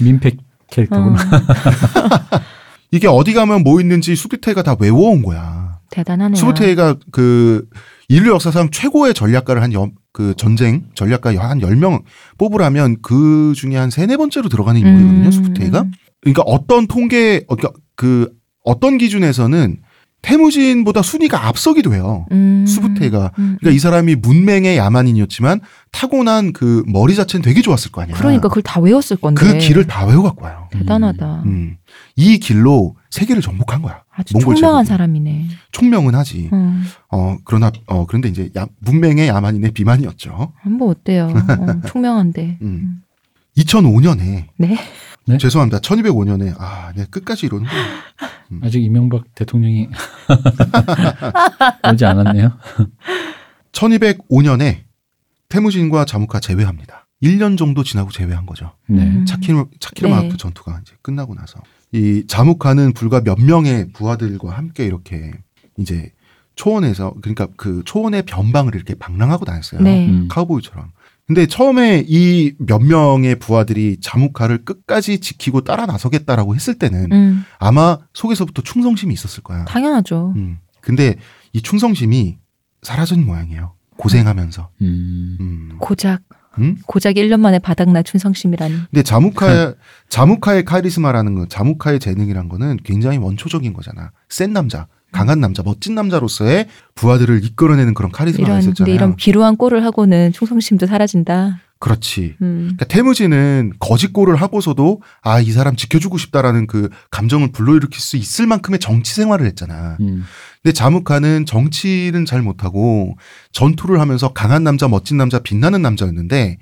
S3: 민폐
S2: 어.
S3: 캐릭터구나.
S1: 이게 어디 가면 뭐 있는지 수부테이가 다 외워온 거야.
S2: 대단하네요.
S1: 수부테이가 그 인류 역사상 최고의 전략가를 한 그 전쟁 전략가 한 10명 뽑으라면 그 중에 한 세네 번째로 들어가는 인물이거든요,
S2: 음.
S1: 수부테이가. 그러니까 어떤 통계 어, 그러니까 그 어떤 기준에서는 태무진보다 순위가 앞서기도 해요.
S2: 음.
S1: 수부테이가.
S2: 음.
S1: 그러니까 이 사람이 문맹의 야만인이었지만 타고난 그 머리 자체는 되게 좋았을 거 아니야.
S2: 그러니까 그걸 다 외웠을 건데.
S1: 그 길을 다 외워갖고 와요.
S2: 대단하다.
S1: 음. 이 길로 세계를 정복한 거야.
S2: 아주
S1: 몽골
S2: 총명한
S1: 제국이.
S2: 사람이네.
S1: 총명은 하지.
S2: 어,
S1: 어, 그러나, 어, 그런데 이제 야, 문맹의 야만인의 비만이었죠.
S2: 뭐 어때요? 어, 총명한데.
S1: 음. 2005년에.
S2: 네.
S3: 네?
S1: 죄송합니다. 1205년에. 아, 내가 끝까지 이러는 거야.
S3: 아직 이명박 대통령이 오지 않았네요.
S1: 1205년에 태무진과 자무카 제외합니다. 1년 정도 지나고 제외한 거죠.
S3: 네.
S2: 음.
S1: 차키르, 차키르마크
S2: 네.
S1: 전투가 이제 끝나고 나서. 이 자무카는 불과 몇 명의 부하들과 함께 이렇게 이제 초원에서, 그러니까 그 초원의 변방을 이렇게 방랑하고 다녔어요.
S2: 네.
S3: 음.
S1: 카우보이처럼. 근데 처음에 이 몇 명의 부하들이 자무카를 끝까지 지키고 따라 나서겠다라고 했을 때는
S2: 음,
S1: 아마 속에서부터 충성심이 있었을 거야.
S2: 당연하죠.
S1: 음. 근데 이 충성심이 사라진 모양이에요. 고생하면서.
S3: 음.
S1: 음.
S2: 고작
S1: 음?
S2: 고작 1년 만에 바닥나 충성심이라니.
S1: 근데 자무카 자무카의 카리스마라는 거, 자무카의 재능이란 거는 굉장히 원초적인 거잖아. 센 남자, 강한 남자, 멋진 남자로서의 부하들을 이끌어내는 그런 카리스마가
S2: 이런
S1: 있었잖아요.
S2: 이런 비루한 꼴을 하고는 충성심도 사라진다.
S1: 그렇지.
S2: 음.
S1: 그러니까 태무지는 거짓골을 하고서도 아 이 사람 지켜주고 싶다라는 그 감정을 불러일으킬 수 있을 만큼의 정치 생활을 했잖아.
S3: 음.
S1: 근데 자무카는 정치는 잘 못하고 전투를 하면서 강한 남자, 멋진 남자, 빛나는 남자였는데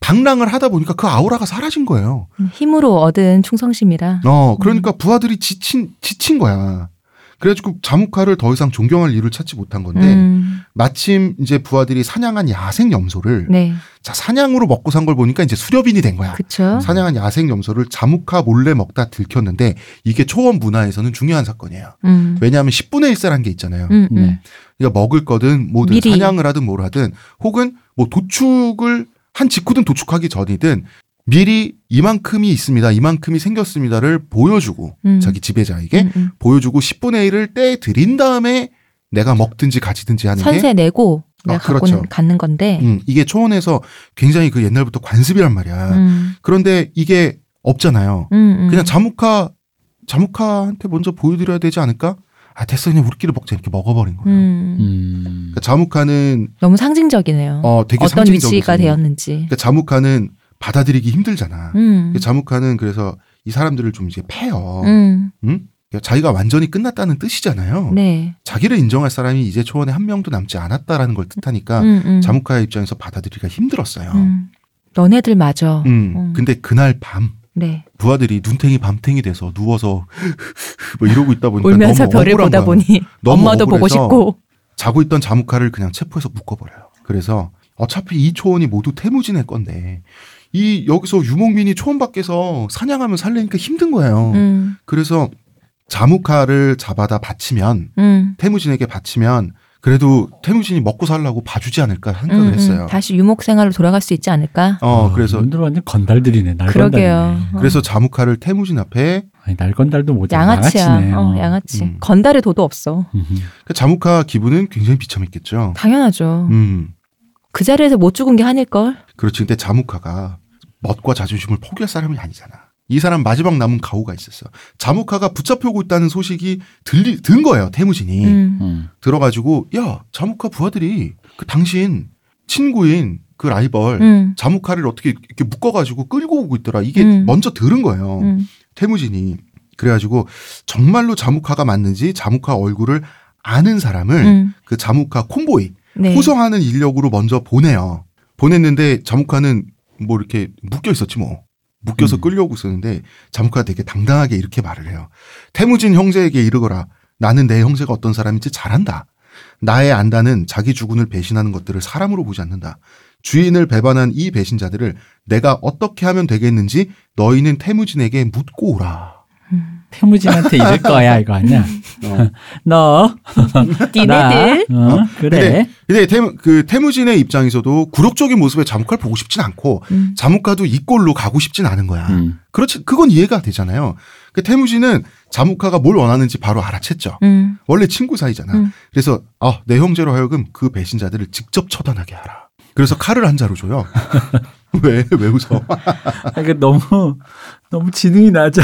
S1: 방랑을 하다 보니까 그 아우라가 사라진 거예요.
S2: 힘으로 얻은 충성심이라.
S1: 어, 그러니까 부하들이 지친 지친 거야. 그래가지고 자무카를 더 이상 존경할 이유를 찾지 못한 건데
S2: 음.
S1: 마침 이제 부하들이 사냥한 야생 염소를
S2: 네.
S1: 자 사냥으로 먹고 산 걸 보니까 이제 수렵인이 된 거야.
S2: 그쵸.
S1: 사냥한 야생 염소를 자무카 몰래 먹다 들켰는데 이게 초원 문화에서는 중요한 사건이에요.
S2: 음.
S1: 왜냐하면 10분의 1세라는 게 있잖아요.
S2: 음, 음.
S3: 네.
S1: 그러니까 먹을 거든 뭐든
S2: 미리.
S1: 사냥을 하든 뭘 하든 혹은 뭐 도축을 한 직후든 도축하기 전이든 미리 이만큼이 있습니다. 이만큼이 생겼습니다를 보여주고
S2: 음.
S1: 자기 지배자에게
S2: 음, 음.
S1: 보여주고 10분의 1을 떼 드린 다음에 내가 먹든지 가지든지 하는 게
S2: 선세 내고 내가
S1: 아, 그렇죠.
S2: 갖는 건데.
S1: 음, 이게 초원에서 굉장히 그 옛날부터 관습이란 말이야.
S2: 음.
S1: 그런데 이게 없잖아요.
S2: 음, 음.
S1: 그냥 자무카 자무카한테 먼저 보여드려야 되지 않을까? 아 됐어 그냥 우리끼리 먹자 이렇게 먹어버린 거예요.
S2: 음.
S3: 음.
S1: 그러니까 자무카는
S2: 너무 상징적이네요.
S1: 어 되게
S2: 어떤
S1: 상징적이지.
S2: 위치가 되었는지.
S1: 그러니까 자무카는 받아들이기 힘들잖아.
S2: 음.
S1: 그 자무카는 그래서 이 사람들을 좀 이제 패요.
S2: 음.
S1: 응? 그러니까 자기가 완전히 끝났다는 뜻이잖아요.
S2: 네.
S1: 자기를 인정할 사람이 이제 초원에 한 명도 남지 않았다라는 걸 뜻하니까
S2: 음, 음.
S1: 자무카의 입장에서 받아들이기가 힘들었어요.
S2: 음. 너네들 맞아.
S1: 음.
S2: 음.
S1: 근데 그날 밤
S2: 네.
S1: 부하들이 눈탱이 밤탱이 돼서 누워서 뭐 이러고 있다 보니까
S2: 울면서 별을 보다
S1: 거야.
S2: 보니 엄마도 보고
S1: 억울해서
S2: 싶고.
S1: 자고 있던 자무카를 그냥 체포해서 묶어버려요. 그래서 어차피 이 초원이 모두 태무진의 건데 이 여기서 유목민이 초원 밖에서 사냥하면 살려니까 힘든 거예요.
S2: 음.
S1: 그래서 자무카를 잡아다 바치면
S2: 음.
S1: 태무진에게 바치면 그래도 태무진이 먹고 살라고 봐주지 않을까 생각을
S2: 음, 음.
S1: 했어요.
S2: 다시 유목 생활로 돌아갈 수 있지 않을까?
S1: 어 그래서
S3: 이분들 완전 건달들이네. 날
S2: 그러게요.
S3: 건달이네.
S2: 어.
S1: 그래서 자무카를 태무진 앞에
S3: 아니, 날 건달도 못
S2: 양아치야.
S3: 양아치네.
S2: 어, 양아치.
S1: 음.
S2: 건달의 도도 없어.
S1: 그 자무카 기분은 굉장히 비참했겠죠.
S2: 당연하죠.
S1: 음
S2: 그 자리에서 못 죽은 게 한일걸?
S1: 그렇지. 근데 자무카가 멋과 자존심을 포기할 사람이 아니잖아. 이 사람 마지막 남은 가오가 있었어. 자무카가 붙잡혀오고 있다는 소식이 들리 든 거예요. 태무진이
S2: 음.
S3: 음.
S1: 들어가지고 야 자무카 부하들이 그 당신 친구인 그 라이벌
S2: 음.
S1: 자무카를 어떻게 이렇게 묶어가지고 끌고 오고 있더라. 이게
S2: 음.
S1: 먼저 들은 거예요.
S2: 음.
S1: 태무진이 그래가지고 정말로 자무카가 맞는지 자무카 얼굴을 아는 사람을
S2: 음.
S1: 그 자무카 콤보이
S2: 네.
S1: 호송하는 인력으로 먼저 보내요. 보냈는데 자무카는 뭐 이렇게 묶여 있었지 뭐. 묶여서
S3: 음.
S1: 끌려오고 있었는데 자무카가 되게 당당하게 이렇게 말을 해요. 태무진 형제에게 이르거라. 나는 내 형제가 어떤 사람인지 잘 안다. 나의 안다는 자기 주군을 배신하는 것들을 사람으로 보지 않는다. 주인을 배반한 이 배신자들을 내가 어떻게 하면 되겠는지 너희는 태무진에게 묻고 오라.
S3: 태무진한테 이럴 거야 이거 아니야?
S1: 어.
S3: 너
S2: 니네들.
S3: 나, 어, 그래.
S1: 근데 태무, 그 태무진의 입장에서도 굴욕적인 모습의 자무카를 보고 싶진 않고
S2: 음.
S1: 자무카도 이 꼴로 가고 싶진 않은 거야.
S3: 음.
S1: 그렇지, 그건 이해가 되잖아요. 그 태무진은 자무카가 뭘 원하는지 바로 알아챘죠.
S2: 음.
S1: 원래 친구 사이잖아.
S2: 음.
S1: 그래서 아, 내 형제로 하여금 그 배신자들을 직접 처단하게 하라. 그래서 칼을 한 자루 줘요. 왜? 왜 웃어?
S3: 아, 이게 너무 너무 지능이 낮아.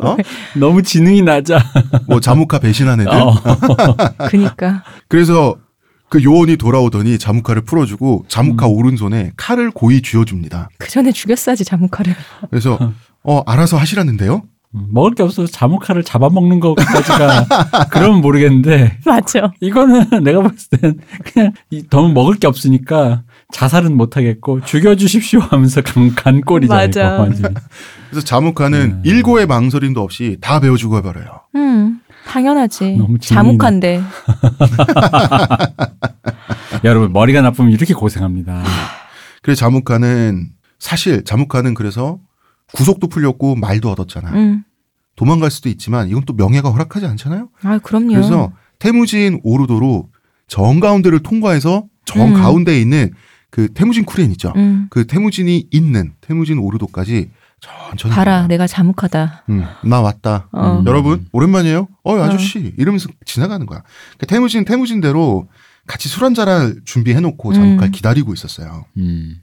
S1: 어?
S3: 너무 지능이 낮아.
S1: 뭐 자무카 배신한 애들.
S3: 어.
S2: 그니까.
S1: 그래서 그 요원이 돌아오더니 자무카를 풀어주고 자무카
S3: 음.
S1: 오른손에 칼을 고이 쥐어줍니다.
S2: 그 전에 죽였어야지 자무카를.
S1: 그래서 어 알아서 하시라는데요.
S3: 음, 먹을 게 없어서 자무카를 잡아먹는 것까지가 그러면 모르겠는데
S2: 맞죠.
S3: 이거는 내가 봤을 땐 그냥 이, 너무 먹을 게 없으니까 자살은 못 하겠고 죽여주십시오 하면서 간, 간 꼴이잖아요.
S1: 그래서 자무카는
S3: 음.
S1: 일고의 망설임도 없이 다 배워주고 해버려요.
S2: 음. 당연하지.
S3: 너무.
S2: 자묵한데.
S3: 여러분 머리가 나쁘면 이렇게 고생합니다.
S1: 그래서 자무카는 사실 자무카는 그래서 구속도 풀렸고 말도 얻었잖아.
S2: 음.
S1: 도망갈 수도 있지만 이건 또 명예가 허락하지 않잖아요.
S2: 아, 그럼요.
S1: 그래서 태무진 오르도로 정 가운데를 통과해서 정
S2: 음.
S1: 가운데에 있는 그 태무진 쿠렌 있죠.
S2: 음.
S1: 그 태무진이 있는 태무진 오르도까지 천천히
S2: 봐라,
S1: 가요.
S2: 내가 자묵하다.
S1: 음, 나 왔다.
S2: 어.
S3: 음.
S1: 여러분 오랜만이에요. 어 아저씨 이러면서 지나가는 거야. 그러니까 태무진 태무진대로 같이 술 한잔할 준비해놓고 자무카를
S2: 음.
S1: 기다리고 있었어요.
S3: 음.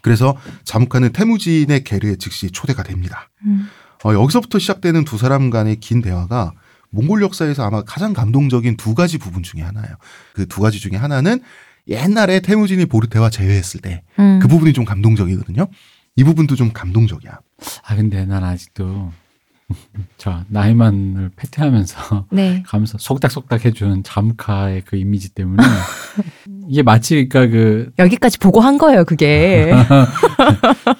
S1: 그래서 자무카는 태무진의 계르에 즉시 초대가 됩니다.
S2: 음.
S1: 어, 여기서부터 시작되는 두 사람 간의 긴 대화가 몽골 역사에서 아마 가장 감동적인 두 가지 부분 중에 하나예요. 그 두 가지 중에 하나는 옛날에 태무진이 보르테와 제외했을 때그
S2: 음.
S1: 부분이 좀 감동적이거든요. 이 부분도 좀 감동적이야.
S3: 아 근데 난 아직도 저 나이만을 패퇴하면서
S2: 네.
S3: 가면서 속닥속닥 해준 자무카의 그 이미지 때문에 이게 마치 그러니까 그
S2: 여기까지 보고 한 거예요, 그게.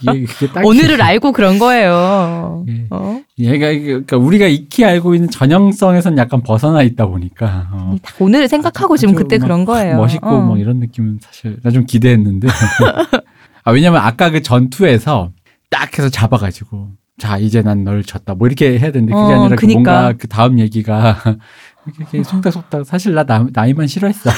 S3: 이게
S2: 오늘을 알고 그런 거예요.
S3: 예.
S2: 어?
S3: 얘가 그러니까 우리가 익히 알고 있는 전형성에선 약간 벗어나 있다 보니까 어.
S2: 다 오늘을 생각하고 지금
S3: 아주
S2: 그때
S3: 막
S2: 그런 거예요.
S3: 멋있고
S2: 어.
S3: 뭐 이런 느낌은 사실 나 좀 기대했는데 아 왜냐면 아까 그 전투에서 딱 해서 잡아가지고 자 이제 난 널 졌다 뭐 이렇게 해야 되는데 그게
S2: 어,
S3: 아니라 그
S2: 그니까.
S3: 뭔가 그 다음 얘기가 이렇게 속닥속닥 사실 나 나- 나이만 싫어했어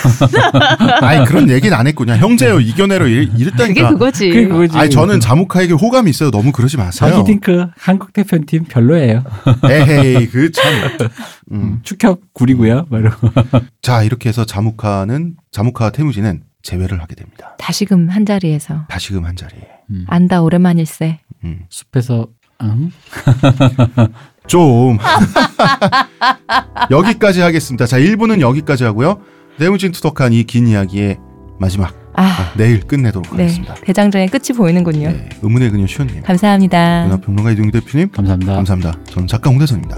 S1: 아니 그런 얘기는 안 그냥 형제요 이겨내려 이-
S2: 그게
S1: 이랬다니까.
S2: 그거지.
S3: 그게 그거지
S1: 아니 저는 자무카에게 호감이 있어요. 너무 그러지 마세요.
S3: 저기 딩크 한국 대표팀 별로예요
S1: 에헤이 그 참. 음.
S3: 축협 구리고요 뭐 이러고.
S1: 자 이렇게 해서 자무카는 자무카 태무진은 재회를 하게 됩니다.
S2: 다시금 한 자리에서
S1: 다시금 한 자리에.
S3: 음.
S2: 안다 오랜만일세.
S1: 음.
S3: 숲에서 응?
S1: 좀 여기까지 하겠습니다. 자 1부는 여기까지 하고요. 내무진 투덕한 이 긴 이야기의 마지막
S2: 아,
S1: 아, 내일 끝내도록
S2: 네.
S1: 하겠습니다.
S2: 대장정의 끝이 보이는군요.
S1: 네, 의문의 그녀 시원님,
S2: 감사합니다.
S1: 문화평론가 이동희 대표님
S3: 감사합니다
S1: 감사합니다. 저는 작가 홍대선입니다.